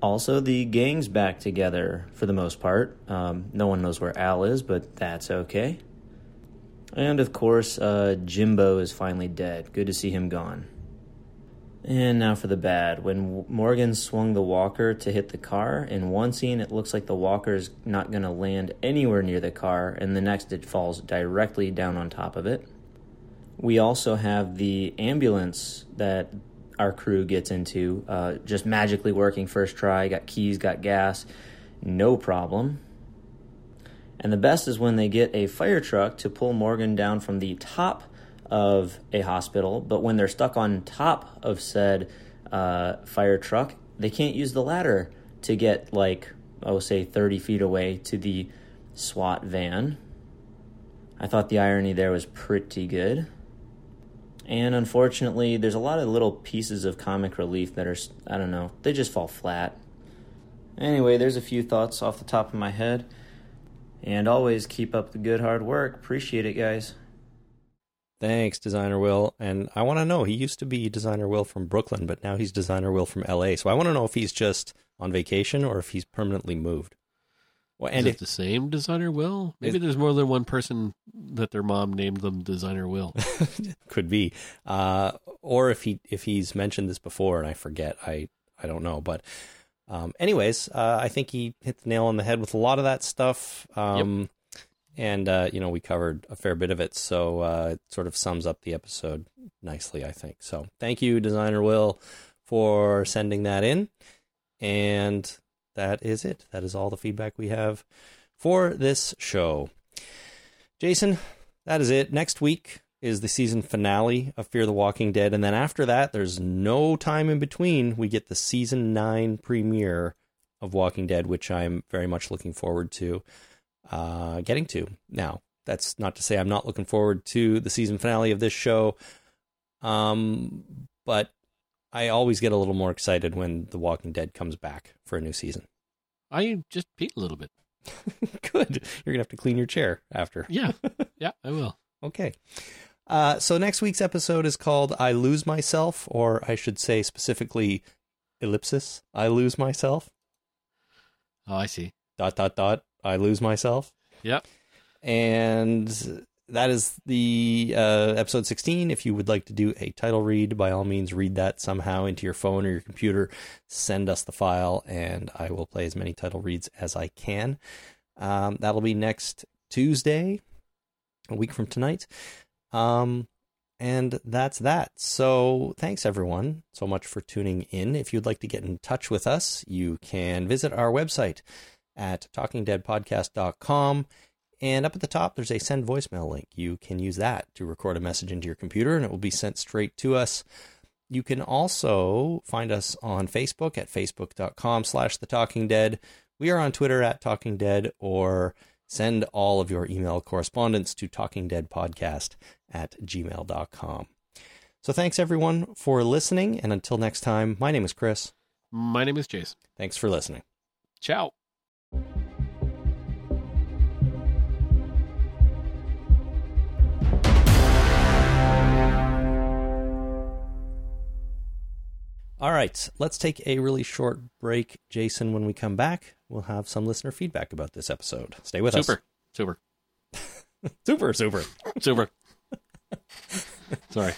Also, the gang's back together for the most part. Um, no one knows where Al is, but that's okay. And of course, uh, Jimbo is finally dead. Good to see him gone. And now for the bad. When Morgan swung the walker to hit the car, in one scene it looks like the walker is not going to land anywhere near the car, and the next it falls directly down on top of it. We also have the ambulance that our crew gets into, uh, just magically working first try, got keys, got gas, no problem. And the best is when they get a fire truck to pull Morgan down from the top of a hospital, but when they're stuck on top of said uh, fire truck, they can't use the ladder to get, like, oh, say 30 feet away to the SWAT van. I thought the irony there was pretty good. And unfortunately, there's a lot of little pieces of comic relief that are, I don't know, they just fall flat. Anyway, there's a few thoughts off the top of my head. And always keep up the good hard work. Appreciate it, guys. Thanks, designer Will. And I want to know he used to be designer Will from Brooklyn, but now he's designer Will from L.A. So I want to know if he's just on vacation or if he's permanently moved. Well, and Is if, it the same designer Will? Maybe there's more than one person that their mom named them designer Will. (laughs) could be, uh, or if he if he's mentioned this before and I forget, I I don't know. But um, anyways, uh, I think he hit the nail on the head with a lot of that stuff. Um, And uh, you know we covered a fair bit of it, so uh, it sort of sums up the episode nicely, I think. So thank you, designer Will, for sending that in, and that is it. That is all the feedback we have for this show. Jason, that is it. Next week is the season finale of Fear the Walking Dead. And then after that, there's no time in between. We get the season nine premiere of Walking Dead, which I'm very much looking forward to uh, getting to. Now, that's not to say I'm not looking forward to the season finale of this show. Um, but I always get a little more excited when The Walking Dead comes back for a new season. I just peed a little bit. (laughs) Good. You're going to have to clean your chair after. Yeah, (laughs) yeah, I will. Okay. Uh, so next week's episode is called I Lose Myself, or I should say specifically ellipsis, I Lose Myself, Oh, I see. dot, dot, dot, I Lose Myself. Yep. And that is the uh, episode 16. If you would like to do a title read, by all means, read that somehow into your phone or your computer. Send us the file, and I will play as many title reads as I can. Um, that'll be next Tuesday, a week from tonight. Um, and that's that. So thanks everyone so much for tuning in. If you'd like to get in touch with us, you can visit our website at talkingdeadpodcast.com. And up at the top, there's a send voicemail link. You can use that to record a message into your computer and it will be sent straight to us. You can also find us on Facebook at facebook.com slash the talking dead. We are on Twitter at talking dead or send all of your email correspondence to talkingdeadpodcast at gmail.com. So thanks everyone for listening. And until next time, my name is Chris. My name is Jason. Thanks for listening. Ciao. All right, let's take a really short break. Jason, when we come back, we'll have some listener feedback about this episode. Stay with us. Super. Super. (laughs) Super, super. Super. (laughs) Sorry.